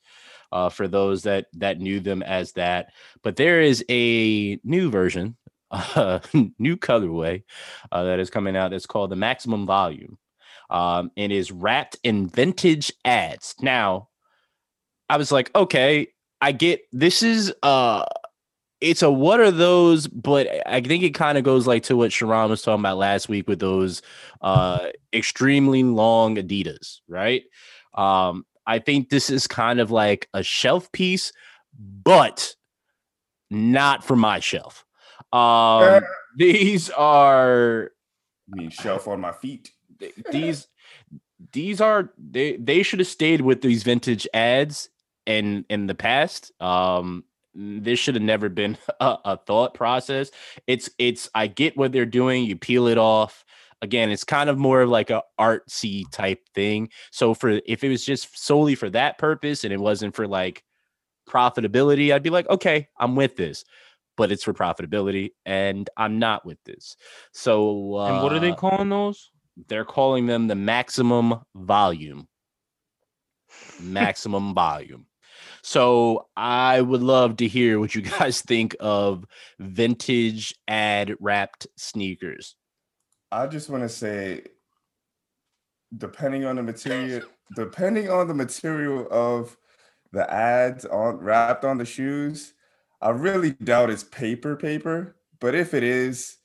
S1: Uh, for those that that knew them as that, but there is a new version, uh, new colorway uh, that is coming out. That's called the Maximum Volume. Um, and is wrapped in vintage ads. Now, I was like, okay, I get this is uh it's a what are those, but I think it kind of goes like to what Sharon was talking about last week with those uh extremely long Adidas, right? Um, I think this is kind of like a shelf piece, but not for my shelf. Um, these are
S2: I mean, shelf on my feet.
S1: these these are they they should have stayed with these vintage ads in in the past um this should have never been a, a thought process it's it's i get what they're doing you peel it off again it's kind of more of like a artsy type thing so for if it was just solely for that purpose and it wasn't for like profitability i'd be like okay i'm with this but it's for profitability and i'm not with this so uh,
S3: and what are they calling those?
S1: they're calling them the maximum volume. Maximum volume. So I would love to hear what you guys think of vintage ad wrapped sneakers.
S2: I just want to say, depending on the material, depending on the material of the ads on wrapped on the shoes, I really doubt it's paper paper. But if it is,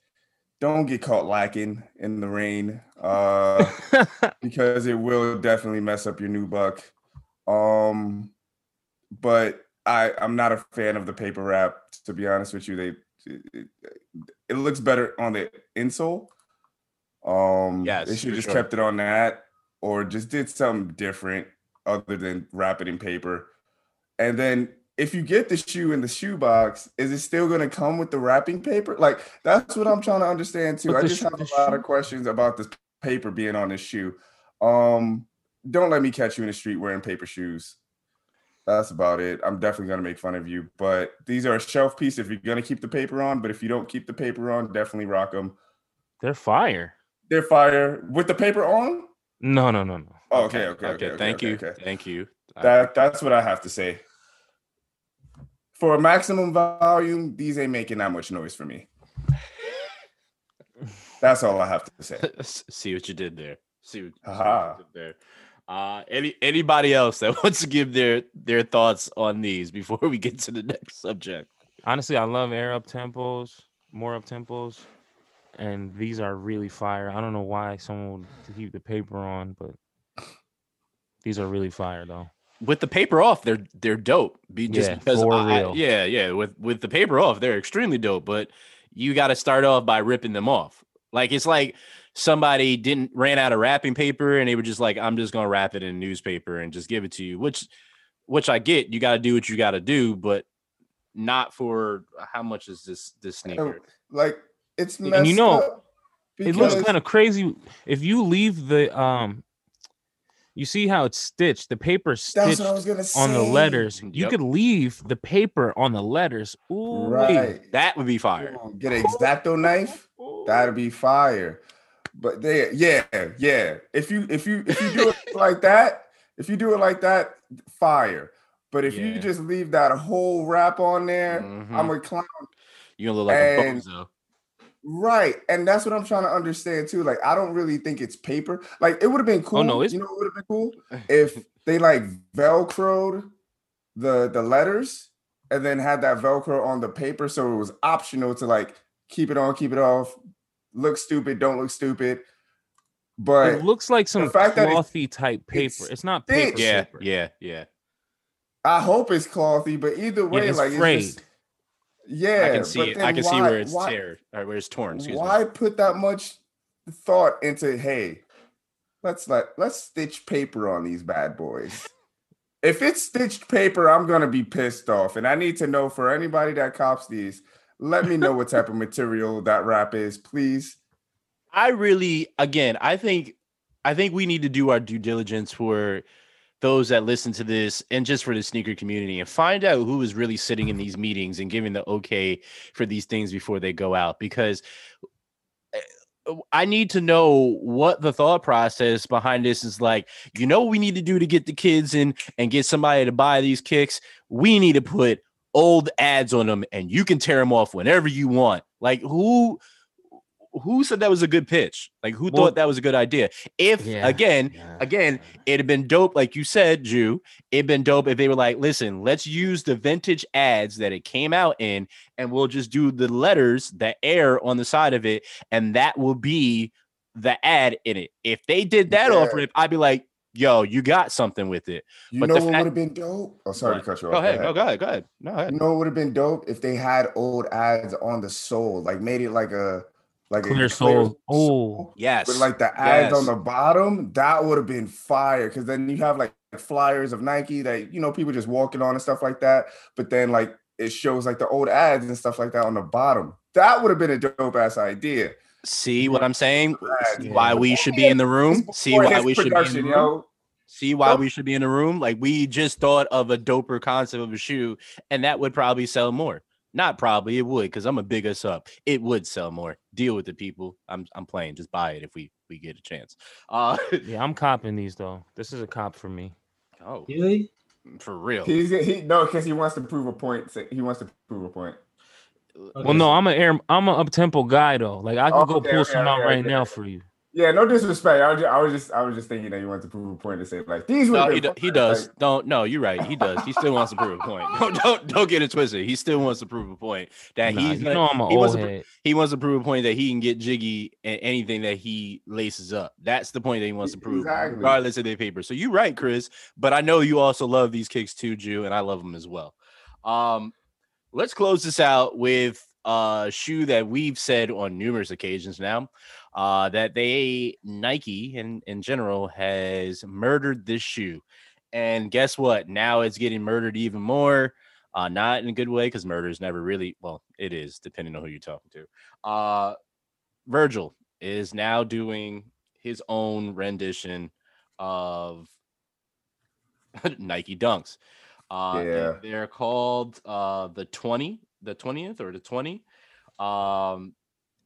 S2: don't get caught lacking in the rain, uh, because it will definitely mess up your nubuck. Um, but I I'm not a fan of the paper wrap. To be honest with you, they it, it, it looks better on the insole. Um,
S1: Yes,
S2: they should
S1: for
S2: just
S1: sure.
S2: kept it on that, or just did something different other than wrap it in paper. And then if you get the shoe in the shoe box, is it still going to come with the wrapping paper? Like that's what I'm trying to understand too.
S3: But
S2: I just
S3: sh-
S2: have a lot
S3: shoe-
S2: of questions about this paper being on this shoe. Um, don't let me catch you in the street wearing paper shoes. That's about it. I'm definitely gonna make fun of you, but these are a shelf piece if you're gonna keep the paper on. But if you don't keep the paper on, definitely rock them.
S3: They're fire.
S2: They're fire with the paper on.
S3: No, no, no, no.
S2: Oh, okay, okay, okay. okay,
S1: thank
S2: okay,
S1: you,
S2: Okay.
S1: thank you.
S2: That that's what I have to say. For a maximum volume, these ain't making that much noise for me. That's all I have to say.
S1: see what you did there. See what, see what you did there. Uh, any anybody else that wants to give their their thoughts on these before we get to the next subject?
S3: Honestly, I love air up tempos, more up tempos, and these are really fire. I don't know why someone would keep the paper on, but these are really fire though.
S1: With the paper off, they're they're dope. Be just
S3: Yeah,
S1: because
S3: for
S1: I- I- yeah, yeah. With with the paper off, they're extremely dope. But you got to start off by ripping them off. Like it's like somebody didn't ran out of wrapping paper and they were just like, I'm just gonna wrap it in newspaper and just give it to you. Which which I get. You got to do what you got to do, but not for how much is this this sneaker?
S2: Like it's
S3: And
S2: messed
S3: you know,
S2: up
S3: It looks kind of crazy if you leave the um. You see how it's stitched? The paper
S2: That's
S3: stitched
S2: what I was gonna say.
S3: on the letters. You
S1: Yep.
S3: could leave the paper on the letters. Ooh,
S2: Right.
S1: That would be fire.
S2: Get an exacto knife. That'd be fire. But they, yeah, yeah. If you if you if you do it like that, if you do it like that, fire. But if
S1: Yeah.
S2: you just leave that whole wrap on there,
S1: Mhm.
S2: I'm a clown.
S1: You gonna look like
S2: And-
S1: a bozo.
S2: Right. And that's what I'm trying to understand too. Like, I don't really think it's paper. Like, it would have been cool.
S3: Oh, no, it's-
S2: you know, it would have been cool if they like velcroed the the letters and then had that velcro on the paper so it was optional to like keep it on, keep it off, look stupid, don't look stupid. But
S3: It looks like some
S2: fact that it's-
S3: clothy type paper.
S2: it's
S3: It's, not paper.
S1: Yeah,
S3: paper.
S1: yeah, yeah.
S2: I hope it's clothy. But either way,
S3: it's
S2: like
S3: frayed.
S2: it's just, yeah,
S1: I can see it. I can see where it's
S2: why-
S1: teared or where it's torn. Excuse
S2: why
S1: me.
S2: put that much thought into hey let's let let's stitch paper on these bad boys if it's stitched paper i'm gonna be pissed off and i need to know for anybody that cops these let me know what type of material that wrap is please
S1: I really, again, I think, I think we need to do our due diligence for those that listen to this and just for the sneaker community and find out who is really sitting in these meetings and giving the okay for these things before they go out because uh, I need to know what the thought process behind this is like. You know we need to do to get the kids in and get somebody to buy these kicks? We need to put old ads on them and you can tear them off whenever you want. Like who who said that was a good pitch? Like who
S3: Well-
S1: thought that was a good idea? If
S3: Yeah,
S1: again,
S3: yeah.
S1: again, it'd have been dope, like you said, Ju. It'd been dope if they were like, listen, let's use the vintage ads that it came out in, and we'll just do the letters, the air on the side of it, and that will be the ad in it. If they did that off
S2: Yeah.
S1: rip, I'd be like, yo, you got something with it.
S2: you
S1: But
S2: know
S1: the
S2: what
S1: fact-
S2: would have been dope oh sorry
S1: What?
S2: to cut you off
S1: Go ahead, no, go ahead, go ahead. No, go ahead.
S2: you know what would have been dope if they had old ads on the sole, like made it like a like
S3: Clear
S2: a
S3: sole. Oh.
S1: Yes.
S2: with like the ads on the bottom, that would have been fire. Because then you have like flyers of Nike that you know people just walking on and stuff like that. But then like it shows like the old ads and stuff like that on the bottom. That would have been a dope ass idea.
S1: See what I'm saying? See why we should be in the room? See why we should be in the room?
S2: yo.
S1: See why we should be in the room? Like we just thought of a doper concept of a shoe, and that would probably sell more. Not probably, it would, because I'm a big us up. It would sell more. Deal with the people. I'm I'm playing. Just buy it if we we get a chance. Uh
S3: Yeah, I'm copping these though. This is a cop for me.
S1: oh,
S4: Really?
S1: for real.
S2: He's he no because he wants to prove a point. Say- He wants to prove a point.
S3: Well, no, I'm an air. I'm an up tempo guy though. Like I could go
S2: Okay,
S3: pull
S2: okay,
S3: some out
S2: okay,
S3: right
S2: okay.
S3: now for you.
S2: Yeah, no disrespect. I was just, I was just I was just thinking that you wanted to prove a point to say like these.
S1: No, he, do- he does.
S2: like,
S1: Don't no, you're right. He does. He still wants to prove a point. Don't don't, don't get it twisted. He still wants to prove a point that
S3: Nah,
S1: he's
S3: you
S1: gonna-
S3: know I'm an
S1: he wants
S3: old
S1: to
S3: head.
S1: he wants to prove a point that he can get jiggy and anything that he laces up. That's the point that he wants to prove,
S2: Exactly.
S1: regardless of their paper. So you're right, Chris. But I know you also love these kicks too, Ju, and I love them as well. Um, let's close this out with a shoe that we've said on numerous occasions now. Uh, that they Nike in in general has murdered this shoe, and guess what? Now it's getting murdered even more uh, not in a good way because murder is never really well, it is depending on who you're talking to. Uh, Virgil is now doing his own rendition of Nike Dunks. Uh,
S2: Yeah.
S1: they're called uh, the 20, the 20th or the 20. Um,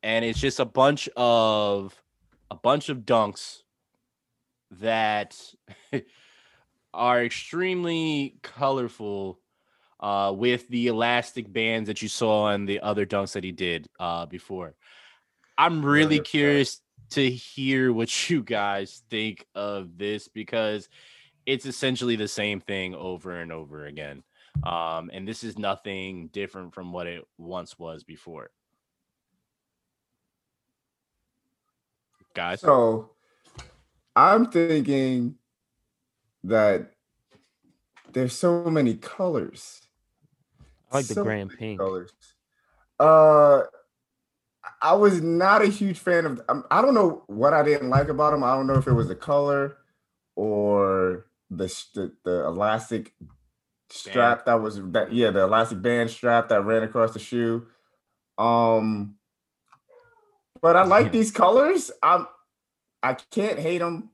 S1: and it's just a bunch of a bunch of dunks that are extremely colorful uh, with the elastic bands that you saw in the other dunks that he did uh, before. I'm really curious to hear what you guys think of this because it's essentially the same thing over and over again. Um, and this is nothing different from what it once was before. Guys,
S2: So I'm thinking that there's so many colors.
S3: I like the
S2: So
S3: gray and pink.
S2: colors. Uh, I was not a huge fan of. um, I don't know what I didn't like about them. I don't know if it was the color or the the, the elastic strap that was that. Yeah, the elastic band strap that ran across the shoe. Um, but I like these colors. I'm. I can't hate them.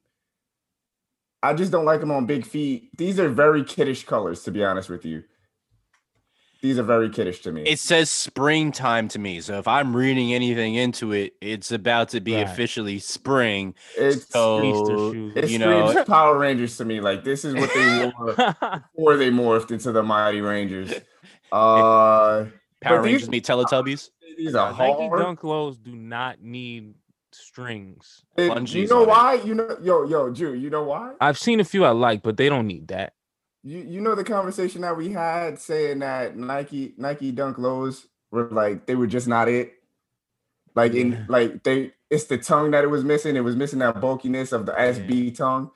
S2: I just don't like them on big feet. These are very kiddish colors, to be honest with you. These are very kiddish to me.
S1: it says springtime to me. So if I'm reading anything into it, it's about to be
S3: Right.
S1: officially spring.
S2: It's
S1: So
S3: Easter shoes.
S2: it
S1: you know,
S2: screams Power Rangers to me. Like this is what they wore before they morphed into the Mighty Rangers. Uh,
S1: Power
S2: But these-
S1: Rangers meet Teletubbies.
S2: these are
S3: Nike
S2: hard.
S3: Dunk Lows do not need strings.
S2: And
S1: bungees
S2: you know
S1: on it.
S2: why? You know, yo, yo, Drew. You know why?
S3: I've seen a few I like, but they don't need that.
S2: You you know the conversation that we had saying that Nike Nike Dunk Lows were like they were just not it. Like
S3: Yeah.
S2: in like they it's the tongue that it was missing. It was missing that bulkiness of the SB tongue.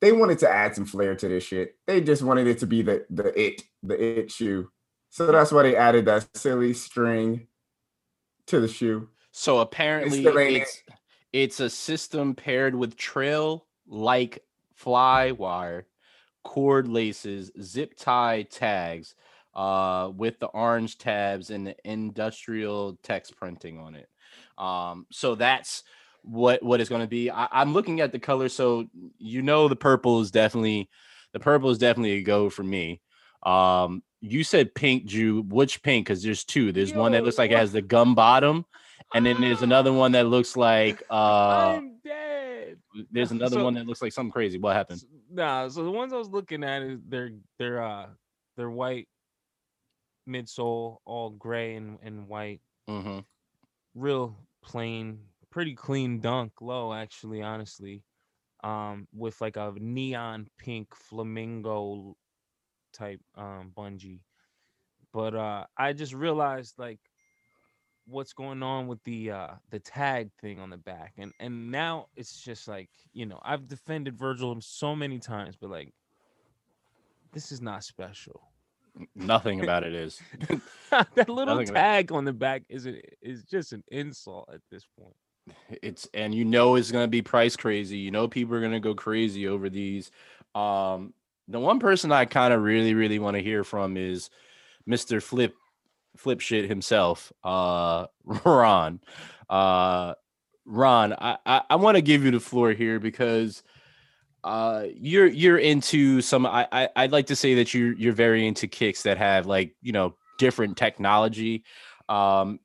S2: They wanted to add some flair to this shit. They just wanted it to be the the it the it shoe. So that's why they added that silly string to the shoe.
S1: So apparently
S2: still ain't it.
S1: it's it's a system paired with trail like Flywire, cord laces, zip tie tags, uh, with the orange tabs and the industrial text printing on it. Um, so that's what what it's going to be. I, I'm looking at the color, so you know the purple is definitely the purple is definitely a go for me. Um, you said pink, Ju. Which pink? Because there's two. There's one that looks like it has the gum bottom, and then there's another one that looks like uh
S3: I'm dead.
S1: There's another
S3: So-
S1: one that looks like something crazy. What happened?
S3: Nah, so the ones I was looking at is they're they're uh they're white midsole, all gray and, and white,
S1: Mm-hmm.
S3: real plain, pretty clean dunk low actually, honestly. Um, with like a neon pink flamingo type um bungee. But uh I just realized like what's going on with the uh the tag thing on the back and and now it's just like you know i've defended virgil so many times but like this is not special
S1: Nothing about it is.
S3: that little
S1: Nothing about-
S3: tag on the back is a, is just an insult at this point
S1: It's and you know it's gonna be price crazy. You know people are gonna go crazy over these. Um, the one person I kind of really, really want to hear from is Mr. Flip Flip Shit himself, uh, Ron. Uh, Ron, I I, I want to give you the floor here because uh you're you're into some I, I I'd like to say that you're you're very into kicks that have like you know different technology. Um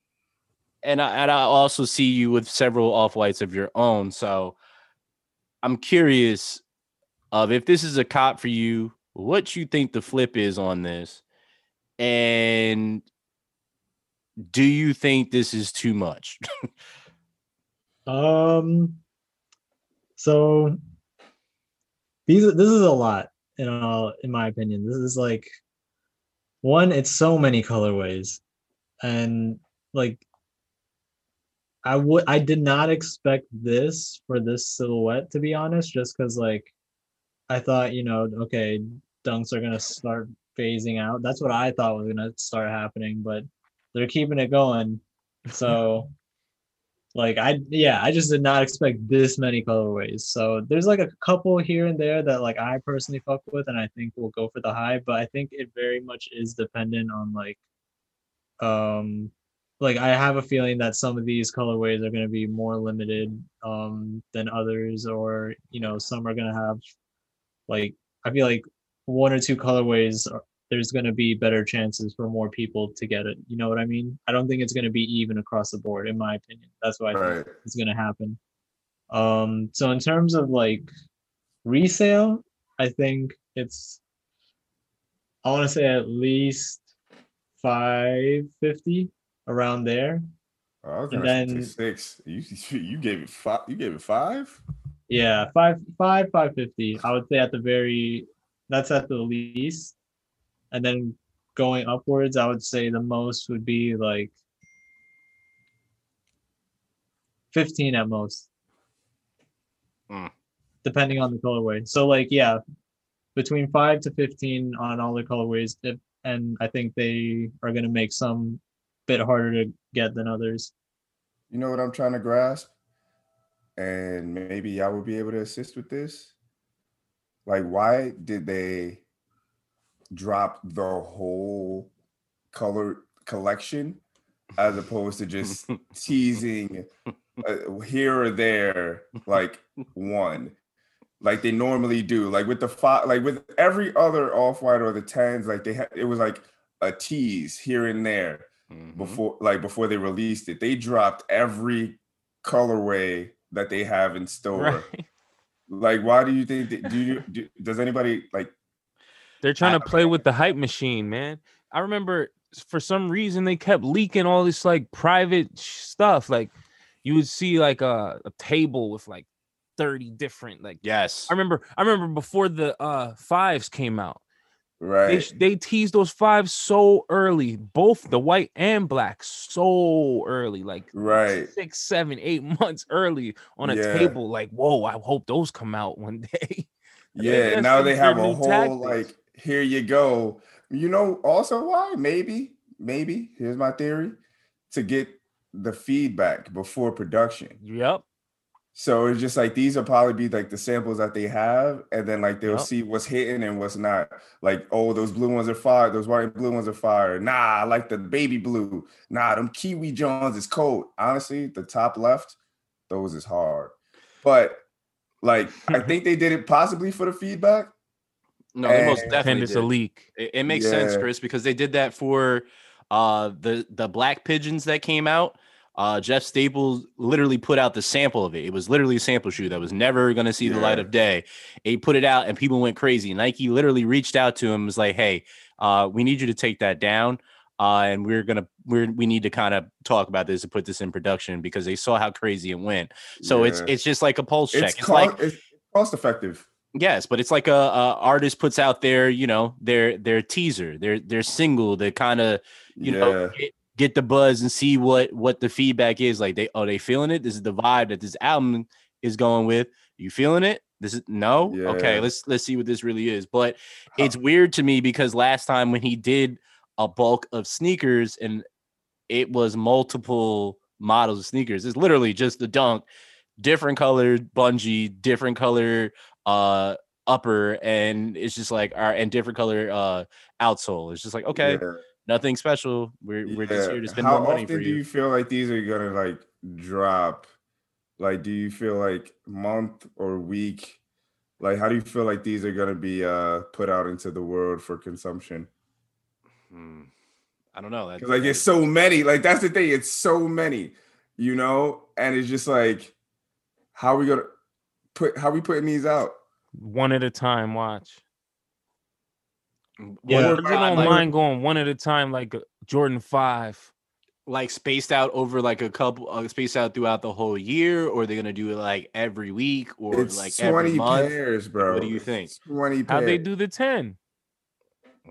S1: and I, and I also see you with several off whites of your own. So I'm curious of if this is a cop for you, what you think the flip is on this, and do you think this is too much?
S4: Um. So these this is a lot in all in my opinion. This is like one. It's so many colorways, and like I would I did not expect this for this silhouette to be honest. Just because like I thought you know okay dunks are gonna start phasing out. That's what I thought was gonna start happening, but they're keeping it going. So like I yeah, I just did not expect this many colorways. So there's like a couple here and there that like I personally fuck with and I think will go for the high, but I think it very much is dependent on like um like I have a feeling that some of these colorways are going to be more limited um than others or you know some are going to have like I feel like one or two colorways are, there's going to be better chances for more people to get it. You know what I mean? I don't think it's going to be even across the board in my opinion. That's why I
S2: Right.
S4: think it's going to happen. Um so in terms of like resale, I think it's I want to say at least 550 around there.
S2: Oh, I was
S4: And then-
S2: six. You you gave it five. You gave it five.
S4: Yeah, five five five fifty. I would say at the very that's at the least. And then going upwards, I would say the most would be like 15 at most.
S1: Hmm.
S4: Depending on the colorway. So like yeah, between 5 to 15 on all the colorways if, and I think they are going to make some bit harder to get than others.
S2: You know what I'm trying to grasp, and maybe y'all would be able to assist with this. Like, why did they drop the whole color collection as opposed to just teasing uh, here or there, like one, like they normally do. Like with the five, like with every other off white or the tens, like they had it was like a tease here and there
S1: Mhm.
S2: before like before they released it. They dropped every colorway that they have in store.
S3: Right.
S2: Like, why do you think? That, do you do, does anybody like?
S3: They're trying
S2: I-
S3: to play with the hype machine, man. I remember for some reason they kept leaking all this like private stuff. Like you would see like a, a table with like 30 different like
S1: Yes.
S3: I remember I remember before the uh fives came out.
S2: Right.
S3: sh- they teased those fives so early, both the white and black, so early, like
S2: Right.
S3: six, seven, eight months early on a
S2: Yeah.
S3: table. Like, whoa, I hope those come out one day.
S2: Yeah. now they have a whole
S3: tactics.
S2: like. Here you go. You know. Also, why? Maybe. Maybe. Here's my theory: to get the feedback before production.
S3: Yep.
S2: So it's just like these will probably be like the samples that they have, and then like they'll
S3: Yup.
S2: see what's hitting and what's not. Like, oh, those blue ones are fire, those white and blue ones are fire. Nah, I like the baby blue. Nah, them Kiwi Johns is cold. Honestly, the top left, those is hard. But like, I think they did it possibly for the feedback.
S1: No, they most definitely
S3: Pretend it's a leak.
S1: It, it makes sense, Chris, because they did that for uh the the black pigeons that came out. Uh Jeff Staples literally put out the sample of it. It was literally a sample shoe that was never gonna see the light of day. He put it out and people went crazy. Nike literally reached out to him and was like, Hey, uh, we need you to take that down. Uh, and we're gonna we're we need to kind of talk about this and put this in production because they saw how crazy it went. So it's
S2: Yeah.
S1: it's just like a pulse check.
S2: it's,
S1: It's,
S2: cost,
S1: like
S2: it's cost effective.
S1: Yes, but it's like a, a artist puts out their, you know, their their teaser, their their single to kind of, you
S2: yeah.
S1: know, get, get the buzz and see what what the feedback is. Like they are they feeling it? This is the vibe that this album is going with. You feeling it? This is no? Okay, let's let's see what this really is. But
S2: How-
S1: it's weird to me because last time when he did a bulk of sneakers and it was multiple models of sneakers, it's literally just the dunk, different colored bungee, different color uh upper, and it's just like our and different color uh outsole. It's just like okay,
S2: yeah.
S1: nothing special. We're we're just here to spend
S2: How
S1: more money
S2: often
S1: for
S2: do
S1: you.
S2: you feel like these are gonna like drop? Like, do you feel like month or week? Like, how do you feel like these are gonna be uh put out into the world for consumption?
S1: Hmm. I don't know. That,
S2: like it's so many. Like that's the thing. It's so many, you know. And it's just like, how are we gonna put? How we putting these out?
S3: One at a time. Watch.
S1: What
S4: Yeah.
S1: are
S3: I
S1: they
S3: don't
S1: on, like,
S3: mind going one at a time, like Jordan Five.
S1: like spaced out over like a couple, uh, spaced out throughout the whole year, or they're they gonna do it like every week or
S2: It's
S1: like every
S2: twenty
S1: month?
S2: pairs, bro.
S1: What do you
S2: It's
S1: think?
S2: Twenty.
S3: How they do the ten?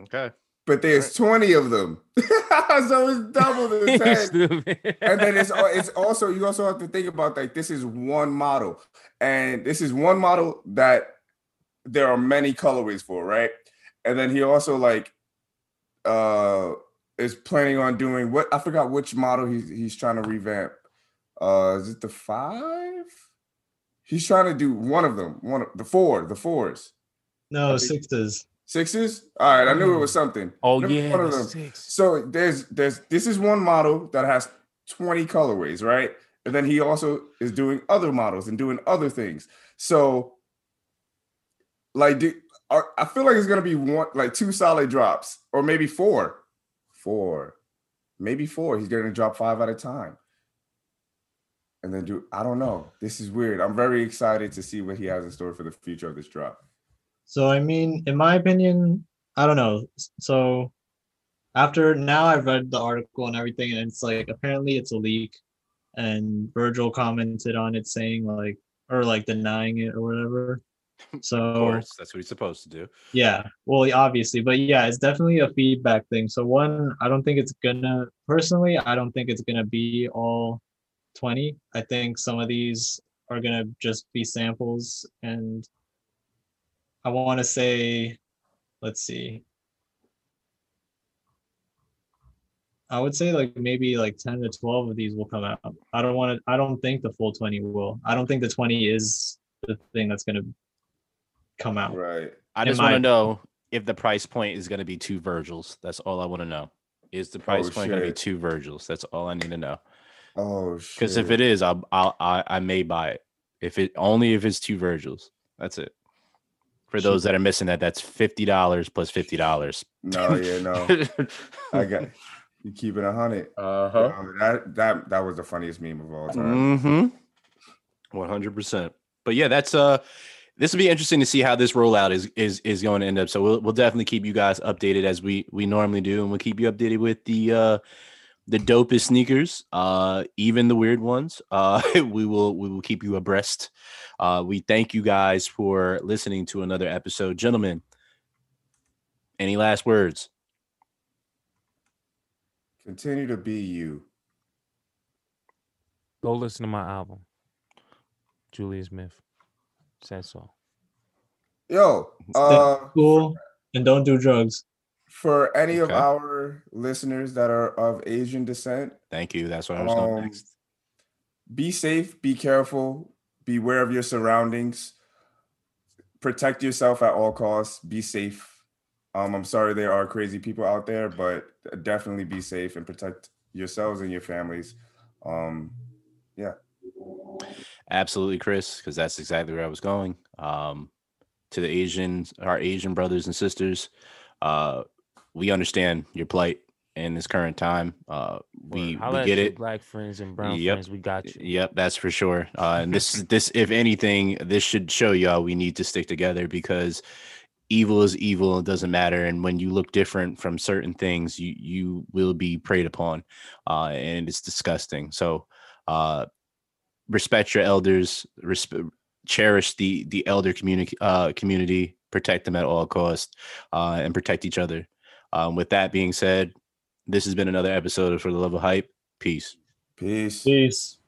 S1: Okay.
S2: But there's twenty of them, so it's double the ten. And then it's it's also you also have to think about like this is one model, and this is one model that there are many colorways for, right? And then he also like uh is planning on doing what I forgot which model he's he's trying to revamp. Uh is it the five? He's trying to do one of them, one of the four, the fours.
S4: No, sixes.
S2: Sixes? All right, I knew it was something.
S3: oh
S2: Never
S3: yeah,
S2: one of them.
S3: six.
S2: So there's there's this is one model that has 20 colorways, right? And then he also is doing other models and doing other things. So, like, do, are, I feel like it's gonna be one, like two solid drops, or maybe four, four, maybe four. He's gonna drop five at a time, and then do. I don't know. This is weird. I'm very excited to see what he has in store for the future of this drop.
S4: So I mean, in my opinion, I don't know. So after now I've read the article and everything, and it's like apparently it's a leak, and Virgil commented on it saying like or like denying it or whatever. So
S1: Of course, that's what he's supposed to do.
S4: yeah, well obviously, but yeah, it's definitely a feedback thing. So one, I don't think it's gonna personally, I don't think it's gonna be all 20. I think some of these are gonna just be samples and I want to say, let's see. I would say like maybe like 10 to 12 of these will come out. I don't want to, I don't think the full 20 will. I don't think the 20 is the thing that's going to come out.
S2: Right.
S1: I just want to know if the price point is going to be two Virgils. That's all I want to know. Is the price
S2: Oh,
S1: point going to be two Virgils? That's all I need to know.
S2: Oh shit.
S1: Because if it is, I'll, I'll I I may buy it. If it only if it's two Virgils. That's it. For those that are missing that, that's fifty dollars plus fifty dollars.
S2: no, yeah, no. I got you keep it a hundred.
S1: uh huh.
S2: Um, that that that was the funniest meme of all time.
S1: Mm-hmm. One hundred percent. But yeah, that's uh this will be interesting to see how this rollout is is is going to end up. So we'll we'll definitely keep you guys updated as we we normally do, and we'll keep you updated with the uh the dopest sneakers, uh, even the weird ones. Uh we will we will keep you abreast. Uh we thank you guys for listening to another episode. Gentlemen, any last words?
S2: Continue to be you.
S3: Go listen to my album. Julia Smith said so.
S2: Yo,
S4: Stay
S2: uh,
S4: Cool. And don't do drugs.
S2: for any of our listeners that are of Asian descent,
S1: Thank you. That's what I was going
S2: Um,
S1: next.
S2: be safe, be careful, beware of your surroundings, protect yourself at all costs, be safe. Um, I'm sorry there are crazy people out there, but definitely be safe and protect yourselves and your families. Um,
S1: Absolutely, Chris, because that's exactly where I was going. Um, to the Asians, our Asian brothers and sisters, uh, we understand your plight in this current time. Uh, we, we get it.
S3: Black friends and brown
S1: Yep.
S3: friends, we got you.
S1: Yep, that's for sure. Uh, and this, this, if anything, this should show y'all we need to stick together because evil is evil. It doesn't matter. And when you look different from certain things, you you will be preyed upon, uh, and it's disgusting. So, uh, respect your elders. Resp- cherish the the elder community. Uh, community. Protect them at all costs, uh, and protect each other. Um, with that being said, this has been another episode of For the Love of Hype. Peace.
S2: peace.
S4: Peace.